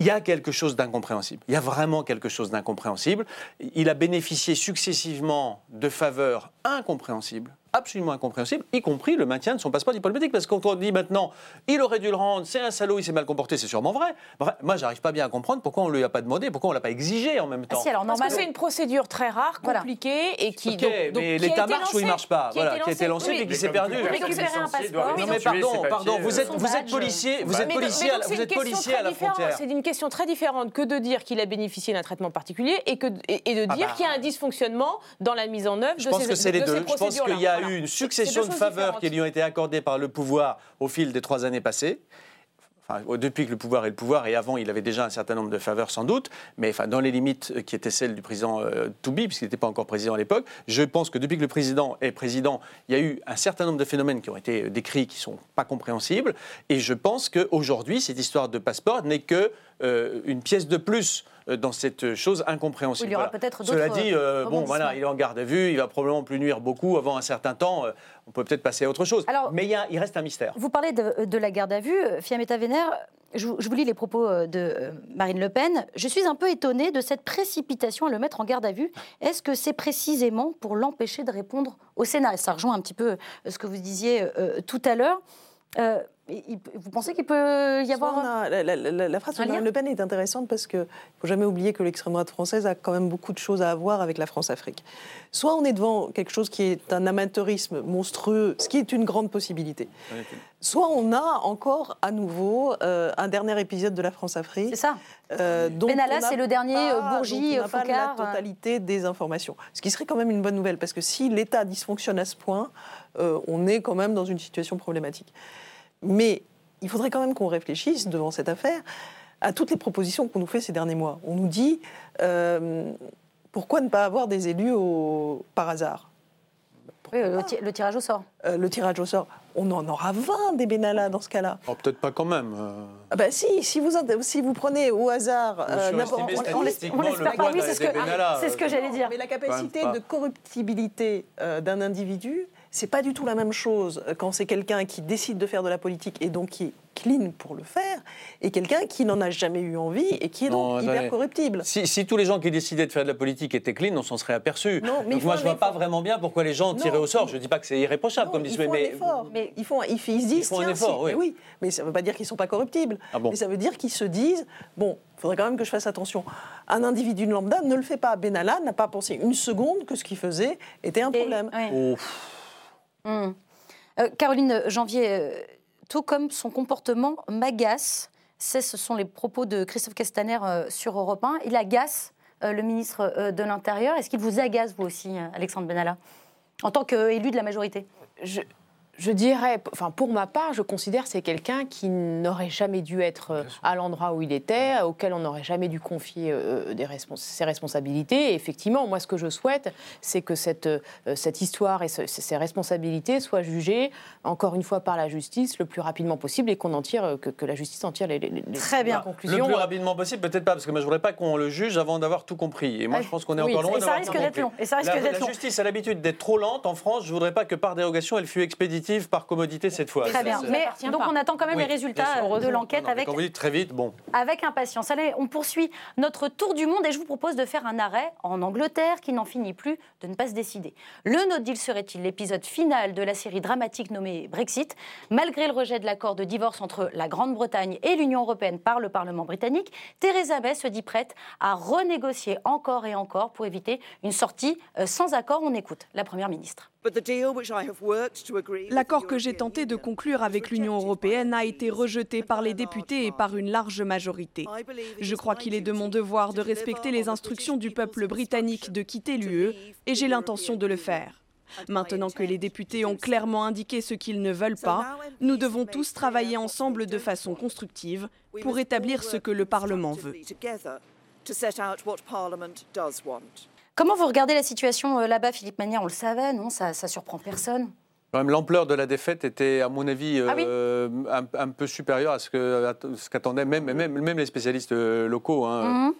il y a quelque chose d'incompréhensible. Il y a vraiment quelque chose d'incompréhensible. Il a bénéficié successivement de faveurs incompréhensibles absolument incompréhensible, y compris le maintien de son passeport diplomatique. Parce que quand on dit maintenant, il aurait dû le rendre, c'est un salaud, il s'est mal comporté, c'est sûrement vrai. moi, j'arrive pas bien à comprendre pourquoi on ne lui a pas demandé, pourquoi on ne l'a pas exigé en même ah temps. si, alors, c'est une procédure très rare, compliquée, et qui. donc, mais l'État marche ou il marche pas? Voilà, qui a été lancé, mais qui s'est perdu. Non, mais pardon, pardon, vous êtes, vous êtes policier, vous êtes policier, vous êtes policier à la frontière. C'est une question très différente que de dire qu'il a bénéficié d'un traitement particulier et, que, et, de ah dire bah. qu'il y a un dysfonctionnement dans la mise en œuvre de ces Je pense que c'est les deux. Je pense qu'il y a eu une succession de faveurs qui lui ont été accordées par le pouvoir au fil des trois années passées. Depuis que le pouvoir est le pouvoir, et avant, il avait déjà un certain nombre de faveurs sans doute, mais enfin, dans les limites qui étaient celles du président euh, Toubi, puisqu'il n'était pas encore président à l'époque, je pense que depuis que le président est président, il y a eu un certain nombre de phénomènes qui ont été décrits qui ne sont pas compréhensibles, et je pense qu'aujourd'hui, cette histoire de passeport n'est que euh, une pièce de plus euh, dans cette chose incompréhensible. il y aura peut-être Cela dit, euh, bon, voilà, il est en garde à vue, il va probablement plus nuire beaucoup. Avant un certain temps, on peut peut-être passer à autre chose. Mais il, il, reste un mystère. Vous parlez de, la garde à vue, Fiametta Vénère. Je, je, vous lis les propos de Marine Le Pen. Je suis un peu étonnée de cette précipitation à le mettre en garde à vue. Est-ce que c'est précisément pour l'empêcher de répondre au Sénat? Ça rejoint un petit peu ce que vous disiez tout à l'heure vous pensez qu'il peut y avoir. la, phrase de Marine Le Pen est intéressante parce qu'il ne faut jamais oublier que l'extrême droite française a quand même beaucoup de choses à avoir avec la France-Afrique. Soit on est devant quelque chose qui est un amateurisme monstrueux, ce qui est une grande possibilité. Soit on a encore à nouveau euh, un dernier épisode de la France-Afrique. C'est ça. Euh, Benalla, c'est le dernier euh, Bourgie, Focard. Pas la totalité des informations. Ce qui serait quand même une bonne nouvelle parce que si l'État dysfonctionne à ce point, on est quand même dans une situation problématique. Mais il faudrait quand même qu'on réfléchisse devant cette affaire à toutes les propositions qu'on nous fait ces derniers mois. On nous dit euh, pourquoi ne pas avoir des élus par hasard? Oui, le, tirage au sort. Euh, le tirage au sort. On en aura 20 des Benalla dans ce cas-là. Oh, Peut-être pas quand même. Euh. Ah bah si, si vous, si vous prenez au hasard... n'importe on, on, c'est ce que, j'allais dire. Mais la capacité de corruptibilité d'un individu, c'est pas du tout la même chose quand c'est quelqu'un qui décide de faire de la politique et donc qui est clean pour le faire, et quelqu'un qui n'en a jamais eu envie et qui est donc hyper corruptible. Si, tous les gens qui décidaient de faire de la politique étaient clean, on s'en serait aperçu. Non, mais moi, je vois pas vraiment bien pourquoi les gens tiraient au sort. Je dis pas que c'est irréprochable, comme disent, mais, mais ils font, ils, ils se disent, ils font un effort, oui. Mais oui. Mais ça veut pas dire qu'ils sont pas corruptibles. Ah mais ça veut dire qu'ils se disent, bon, il faudrait quand même que je fasse attention. Un individu lambda ne le fait pas. Benalla n'a pas pensé une seconde que ce qu'il faisait était un problème. Hmm. Euh, Caroline Janvier, euh, tout comme son comportement m'agace, ce sont les propos de Christophe Castaner euh, sur Europe 1, il agace le ministre de l'Intérieur. Est-ce qu'il vous agace, vous aussi, Alexandre Benalla, en tant qu'élu de la majorité? Dirais, enfin pour ma part, je considère que c'est quelqu'un qui n'aurait jamais dû être euh, à l'endroit où il était, auquel on n'aurait jamais dû confier euh, des ses responsabilités. Et effectivement, moi, ce que je souhaite, c'est que cette, euh, cette histoire et ces responsabilités soient jugées, encore une fois, par la justice le plus rapidement possible et qu'on en tire, que, la justice en tire les, Très bien. conclusions. Le plus rapidement possible, peut-être pas, parce que moi, je voudrais pas qu'on le juge avant d'avoir tout compris. Et moi, je pense qu'on est encore loin d'avoir tout compris. Et ça risque d'être long. La justice a l'habitude d'être trop lente en France. Je voudrais pas que par dérogation, elle fût expéditive par commodité cette fois. Très bien. Mais donc on attend quand même les résultats de l'enquête avec. Quand vous dites très vite, bon. Avec impatience. Allez, on poursuit notre tour du monde et je vous propose de faire un arrêt en Angleterre qui n'en finit plus de ne pas se décider. Le no deal serait-il l'épisode final de la série dramatique nommée Brexit Malgré le rejet de l'accord de divorce entre la Grande-Bretagne et l'Union européenne par le Parlement britannique, Theresa May se dit prête à renégocier encore et encore pour éviter une sortie euh, sans accord. On écoute la Première ministre. L'accord que j'ai tenté de conclure avec l'Union européenne a été rejeté par les députés et par une large majorité. Je crois qu'il est de mon devoir de respecter les instructions du peuple britannique de quitter l'UE et j'ai l'intention de le faire. Maintenant que les députés ont clairement indiqué ce qu'ils ne veulent pas, nous devons tous travailler ensemble de façon constructive pour établir ce que le Parlement veut. Comment vous regardez la situation euh, là-bas, Philippe Manière On le savait, non? Ça, ça surprend personne L'ampleur de la défatte était, à mon avis, ah euh, un, peu supérieure à ce qu'attendaient même, même, même, les spécialistes euh, locaux. Hein.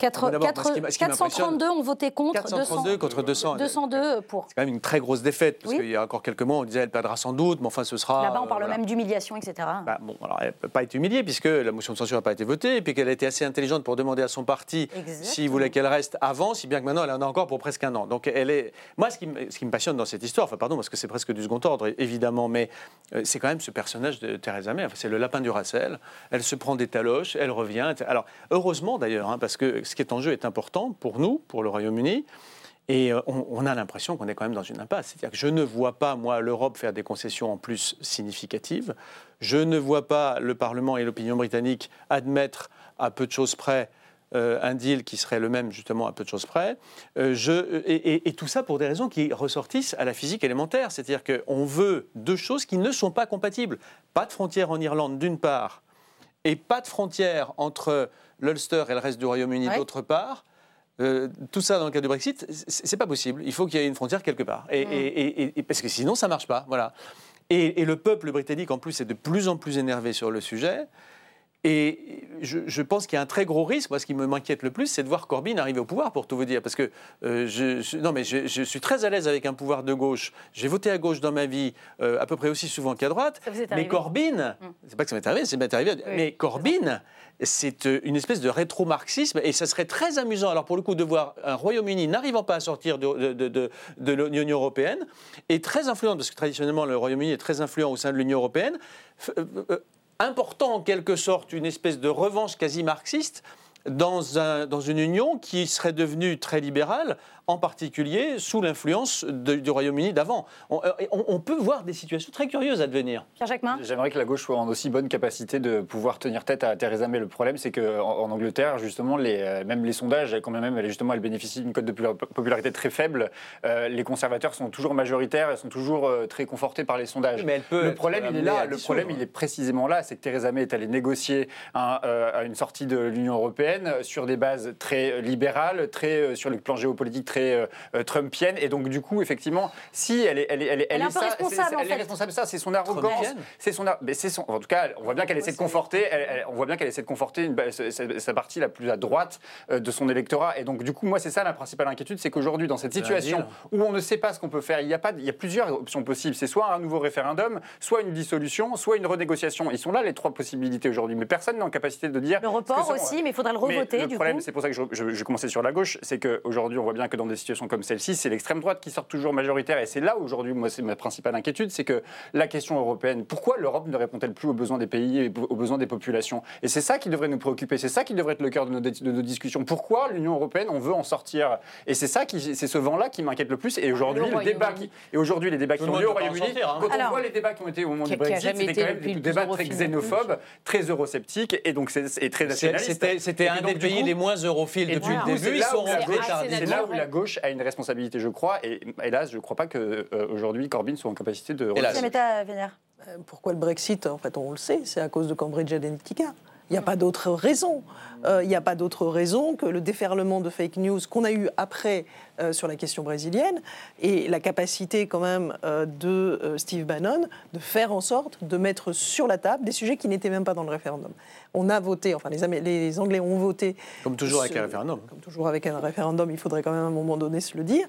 Mhm. 432 ont voté contre. 432 200, contre 200. 202 pour. C'est quand même une très grosse défaite, parce qu'il y a encore quelques mois, on disait elle perdra sans doute, mais enfin ce sera. Là-bas, on parle même d'humiliation, etc. Bah, bon, alors elle ne peut pas être humiliée, puisque la motion de censure n'a pas été votée, et puis qu'elle a été assez intelligente pour demander à son parti s'il voulait qu'elle reste avant, si bien que maintenant elle en a encore pour presque un an. Donc elle est. Moi, ce qui, me, ce qui me passionne dans cette histoire, enfin pardon, parce que c'est presque du second ordre, évidemment, mais euh, c'est quand même ce personnage de Theresa May. Enfin, c'est le lapin du Racel. Elle se prend des taloches, elle revient. Alors, heureusement d'ailleurs, hein, parce que ce qui est en jeu est important pour nous, pour le Royaume-Uni. Et euh, on, a l'impression qu'on est quand même dans une impasse. C'est-à-dire que je ne vois pas, moi, l'Europe faire des concessions en plus significatives. Je ne vois pas le Parlement et l'opinion britannique admettre, à peu de choses près, euh, un deal qui serait le même justement à peu de choses près. Euh, je, et, tout ça pour des raisons qui ressortissent à la physique élémentaire. C'est-à-dire qu'on veut deux choses qui ne sont pas compatibles. Pas de frontière en Irlande d'une part, et pas de frontière entre l'Ulster et le reste du Royaume-Uni d'autre part. Euh, tout ça dans le cas du Brexit, c'est pas possible. Il faut qu'il y ait une frontière quelque part. Et, parce que sinon, ça marche pas. Voilà. Et, le peuple britannique, en plus, est de plus en plus énervé sur le sujet. Et je, pense qu'il y a un très gros risque. Moi, ce qui m'inquiète le plus, c'est de voir Corbyn arriver au pouvoir, pour tout vous dire. Parce que euh, je, non, mais je, suis très à l'aise avec un pouvoir de gauche. J'ai voté à gauche dans ma vie, euh, à peu près aussi souvent qu'à droite. mais Corbyn, mm. c'est pas que ça m'est arrivé, c'est m'est arrivé. Mais Corbyn, c'est euh, une espèce de rétro-marxisme. Et ça serait très amusant, alors pour le coup, de voir un Royaume-Uni n'arrivant pas à sortir de, de l'Union européenne, et très influent, parce que traditionnellement, le Royaume-Uni est très influent au sein de l'Union européenne important en quelque sorte une espèce de revanche quasi marxiste dans, dans une union qui serait devenue très libérale en particulier sous l'influence du Royaume-Uni d'avant. Euh, on, peut voir des situations très curieuses à devenir. J'aimerais que la gauche soit en aussi bonne capacité de pouvoir tenir tête à Theresa May. Le problème, c'est qu'en en Angleterre, justement, les, euh, même les sondages, quand même, elle, justement, elle bénéficie d'une cote de popularité très faible. Euh, les conservateurs sont toujours majoritaires, elles sont toujours très confortés par les sondages. Mais elle peut le problème, il est là. Le problème, il est précisément là, c'est que Theresa May est allée négocier une sortie de l'Union européenne sur des bases très libérales, très sur le plan géopolitique très euh, euh, trumpienne. Et donc, du coup, effectivement, si elle est, elle est, elle est, elle, est, ça, responsable, elle est responsable de ça, c'est son arrogance. C'est son, mais c'est son, en tout cas, on voit bien qu'elle essaie de conforter, on voit bien qu'elle essaie de conforter une, sa, partie la plus à droite euh, de son électorat. Et donc, du coup, moi, c'est ça la principale inquiétude, c'est qu'aujourd'hui, dans cette situation où on ne sait pas ce qu'on peut faire, il y a pas, il y a plusieurs options possibles. C'est soit un nouveau référendum, soit une dissolution, soit une renégociation. Ils sont là les trois possibilités aujourd'hui, mais personne n'est en capacité de dire. Le report aussi, mais il faudra le revoter. le problème, c'est pour ça que je, je, je, commençais sur la gauche, c'est qu'aujourd'hui, on voit bien que dans des situations comme celle-ci, c'est l'extrême droite qui sort toujours majoritaire. Et c'est là aujourd'hui, moi, c'est ma principale inquiétude, c'est que la question européenne, pourquoi l'Europe ne répond-elle plus aux besoins des pays et aux besoins des populations? Et c'est ça qui devrait nous préoccuper, c'est ça qui devrait être le cœur de nos, de nos discussions. Pourquoi l'Union européenne, on veut en sortir? Et c'est ça qui, c'est ce vent-là qui m'inquiète le plus. Et aujourd'hui, le débat qui, et aujourd'hui, les débats qui ont lieu au Royaume-Uni, hein. quand on voit les débats qui ont été au moment du Brexit, c'était quand même des débats très xénophobes, très eurosceptiques, et donc c'est très nationaliste. C'était un des pays les moins europhiles depuis le début. C'est là où la gauche a une responsabilité, je crois. Et hélas, je ne crois pas qu'aujourd'hui, euh, Corbyn soit en capacité de. Euh, pourquoi le Brexit? En fait, on le sait, c'est à cause de Cambridge Analytica. Il n'y a pas d'autre raison. Euh, il n'y a pas d'autre raison que le déferlement de fake news qu'on a eu après euh, sur la question brésilienne et la capacité quand même euh, de Steve Bannon de faire en sorte de mettre sur la table des sujets qui n'étaient même pas dans le référendum. On a voté, enfin les, les Anglais ont voté. Comme toujours avec un référendum. Comme toujours avec un référendum, il faudrait quand même à un moment donné se le dire,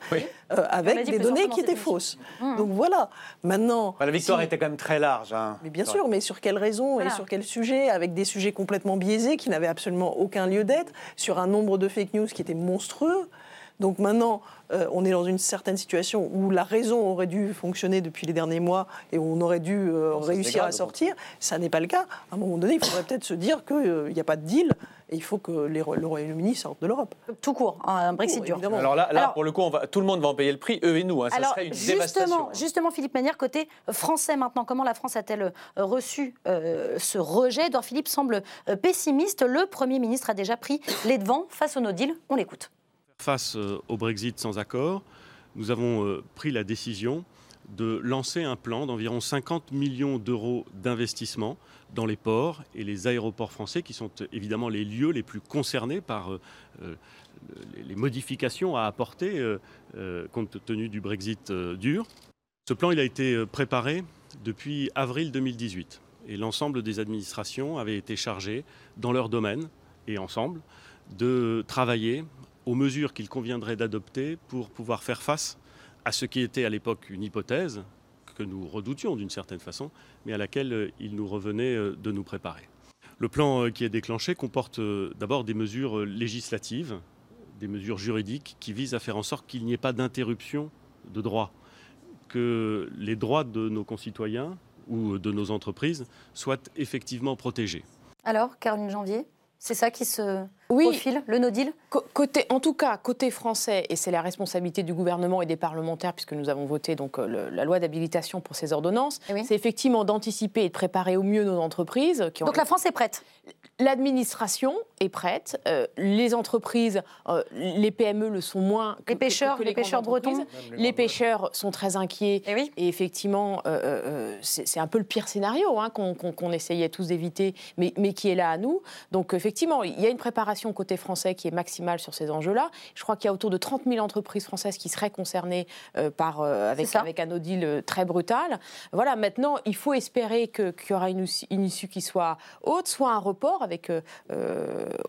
avec des données qui étaient fausses. Mmh. Donc voilà, maintenant... la victoire était quand même très large. Hein. Mais bien sûr, mais sur quelles raisons et sur quel sujet Avec des sujets complètement biaisés qui n'avaient absolument aucun lieu d'être, sur un nombre de fake news qui était monstrueux. Donc maintenant, euh, on est dans une certaine situation où la raison aurait dû fonctionner depuis les derniers mois et où on aurait dû euh, réussir à sortir. Ça n'est pas le cas. À un moment donné, il faudrait peut-être se dire qu'il euh, n'y a pas de deal et il faut que le Royaume-Uni sorte de l'Europe. Tout court, un Brexit dur. Alors là, là pour le coup, on va, tout le monde va en payer le prix, eux et nous. Hein. ça serait une justement, dévastation. Justement, Philippe Manière, côté français maintenant, comment la France a-t-elle reçu ce rejet? Edouard Philippe semble pessimiste. Le Premier ministre a déjà pris les devants face au no deal. On l'écoute. Face euh, au Brexit sans accord, nous avons euh, pris la décision de lancer un plan d'environ 50 millions d'euros d'investissement dans les ports et les aéroports français, qui sont euh, évidemment les lieux les plus concernés par les modifications à apporter compte tenu du Brexit dur. Ce plan a été préparé depuis avril 2018 et l'ensemble des administrations avaient été chargées dans leur domaine et ensemble de travailler aux mesures qu'il conviendrait d'adopter pour pouvoir faire face à ce qui était à l'époque une hypothèse que nous redoutions d'une certaine façon, mais à laquelle euh, il nous revenait euh, de nous préparer. Le plan euh, qui est déclenché comporte d'abord des mesures législatives, des mesures juridiques qui visent à faire en sorte qu'il n'y ait pas d'interruption de droits, que les droits de nos concitoyens ou de nos entreprises soient effectivement protégés. Alors, Caroline Janvier, c'est ça qui se oui, profil, le no deal? Côté, En tout cas, côté français, et c'est la responsabilité du gouvernement et des parlementaires, puisque nous avons voté donc, la loi d'habilitation pour ces ordonnances, eh c'est effectivement d'anticiper et de préparer au mieux nos entreprises. Qui donc la France est prête? L'administration est prête. Euh, les entreprises, euh, les PME le sont moins que les pêcheurs, que, les, pêcheurs bretons. Les pêcheurs sont très inquiets. Eh et, effectivement, euh, c'est un peu le pire scénario hein, qu'on essayait tous d'éviter, mais, mais, qui est là à nous. Donc effectivement, il y a une préparation côté français qui est maximale sur ces enjeux-là. Je crois qu'il y a autour de 30 000 entreprises françaises qui seraient concernées par, avec, avec un deal très brutal. Voilà, maintenant, il faut espérer qu'il y aura une, une, issue qui soit haute, soit un report avec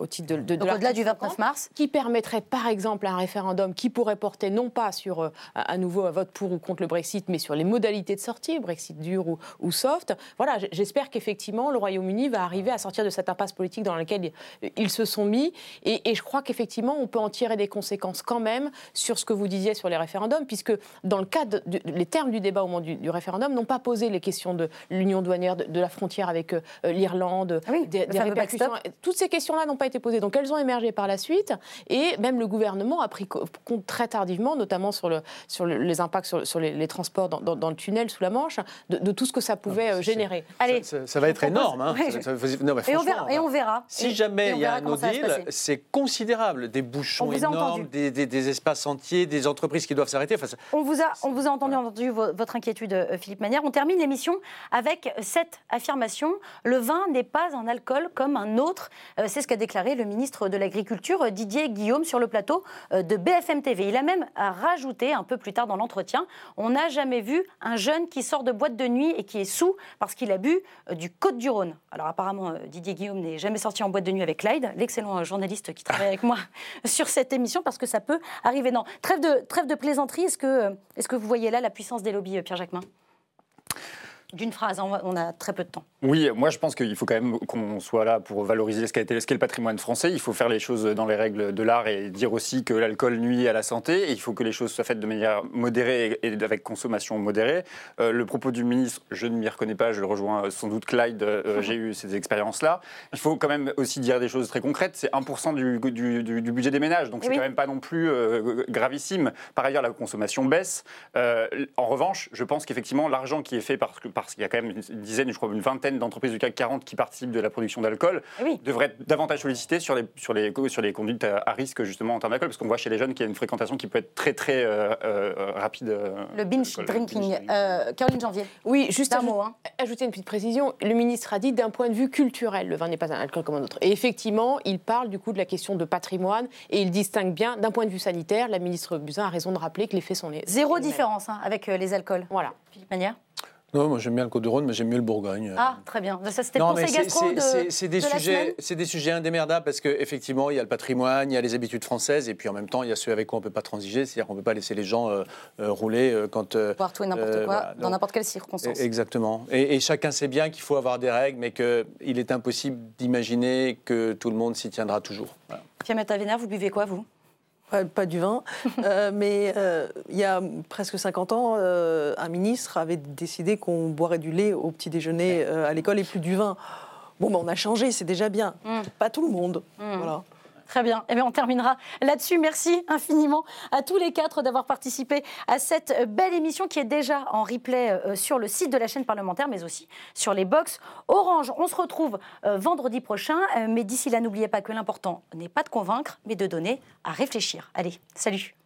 au titre de, de, au-delà du 29 mars, qui permettrait par exemple un référendum qui pourrait porter non pas sur euh, à nouveau un vote pour ou contre le Brexit, mais sur les modalités de sortie, Brexit dur ou, soft. Voilà, j'espère qu'effectivement le Royaume-Uni va arriver à sortir de cette impasse politique dans laquelle ils se sont mis, et, je crois qu'effectivement on peut en tirer des conséquences quand même sur ce que vous disiez sur les référendums, puisque dans le cadre, de, les termes du débat au moment du, référendum n'ont pas posé les questions de l'union douanière, de, la frontière avec euh, l'Irlande, ah des, des répercussions. Toutes ces questions-là n'ont pas été posées. Donc elles ont émergé par la suite et même le gouvernement a pris compte très tardivement, notamment sur, le, sur les impacts sur, les, transports dans, le tunnel sous la Manche, de, tout ce que ça pouvait euh, générer. Allez, ça, va être énorme. Hein. et, on verra, Si jamais il y a un no deal, c'est considérable. Des bouchons énormes, des, espaces entiers, des entreprises qui doivent s'arrêter. on, vous a, on vous a entendu, entendu votre inquiétude, euh, Philippe Manière. On termine l'émission avec cette affirmation. Le vin n'est pas un alcool comme un autre. Euh, c'est ce qu'a déclaré le ministre de l'Agriculture, Didier Guillaume, sur le plateau euh, de BFM TV. Il a même rajouté un peu plus tard dans l'entretien On n'a jamais vu un jeune qui sort de boîte de nuit et qui est sous parce qu'il a bu du Côte-du-Rhône. Alors, apparemment, Didier Guillaume n'est jamais sorti en boîte de nuit avec Clyde, l'excellent journaliste qui travaille avec moi sur cette émission, parce que ça peut arriver. Non, trêve de, trêve de plaisanterie. Est-ce que, est -ce que vous voyez là la puissance des lobbies, Pierre Jacquemin? D'une phrase, on a très peu de temps. Oui, moi je pense qu'il faut quand même qu'on soit là pour valoriser ce qu'est le patrimoine français. Il faut faire les choses dans les règles de l'art et dire aussi que l'alcool nuit à la santé. Et il faut que les choses soient faites de manière modérée et avec consommation modérée. Euh, le propos du ministre, je ne m'y reconnais pas, je le rejoins sans doute Clyde, euh, j'ai eu ces expériences-là. Il faut quand même aussi dire des choses très concrètes. C'est 1% du, du, budget des ménages, donc c'est quand même pas non plus euh, gravissime. Par ailleurs, la consommation baisse. en revanche, je pense qu'effectivement, l'argent qui est fait par, par parce qu'il y a quand même une dizaine, je crois une vingtaine d'entreprises du CAC 40 qui participent de la production d'alcool, eh devraient être davantage sollicitées sur les, sur les, sur les conduites à, risque justement en termes d'alcool, parce qu'on voit chez les jeunes qu'il y a une fréquentation qui peut être très très euh, euh, rapide. Euh, le binge drinking. Caroline Janvier. Oui, juste un mot. Hein. Ajouter une petite précision. Le ministre a dit d'un point de vue culturel, le vin n'est pas un alcool comme un autre. Et effectivement, il parle du coup de la question de patrimoine et il distingue bien d'un point de vue sanitaire. La ministre Buzyn a raison de rappeler que les faits sont les. Zéro différence hein, avec les alcools. Voilà. Philippe Manière non, moi j'aime bien le Côte-du-Rhône, mais j'aime mieux le Bourgogne. Ah, très bien. Ça, c'était pour ces gastro de, C'est des, sujets, c'est des sujets indémerdables parce qu'effectivement, il y a le patrimoine, il y a les habitudes françaises, et puis en même temps, il y a ceux avec quoi on ne peut pas transiger, c'est-à-dire qu'on ne peut pas laisser les gens euh, euh, rouler euh, quand... Voir tout et n'importe quoi, dans n'importe quelle circonstance. E-, exactement. Et, et, chacun sait bien qu'il faut avoir des règles, mais qu'il est impossible d'imaginer que tout le monde s'y tiendra toujours. Voilà. Fiametta vous buvez quoi, vous? Pas, du vin, euh, mais euh, il y a presque 50 ans, euh, un ministre avait décidé qu'on boirait du lait au petit déjeuner à l'école et plus du vin. Bon, ben, on a changé, c'est déjà bien. Mm. Pas tout le monde. Mm. Voilà. Très bien. Eh bien, on terminera là-dessus. Merci infiniment à tous les quatre d'avoir participé à cette belle émission qui est déjà en replay euh, sur le site de la chaîne parlementaire, mais aussi sur les box Orange. On se retrouve euh, vendredi prochain. Euh, mais d'ici là, n'oubliez pas que l'important n'est pas de convaincre, mais de donner à réfléchir. Allez, salut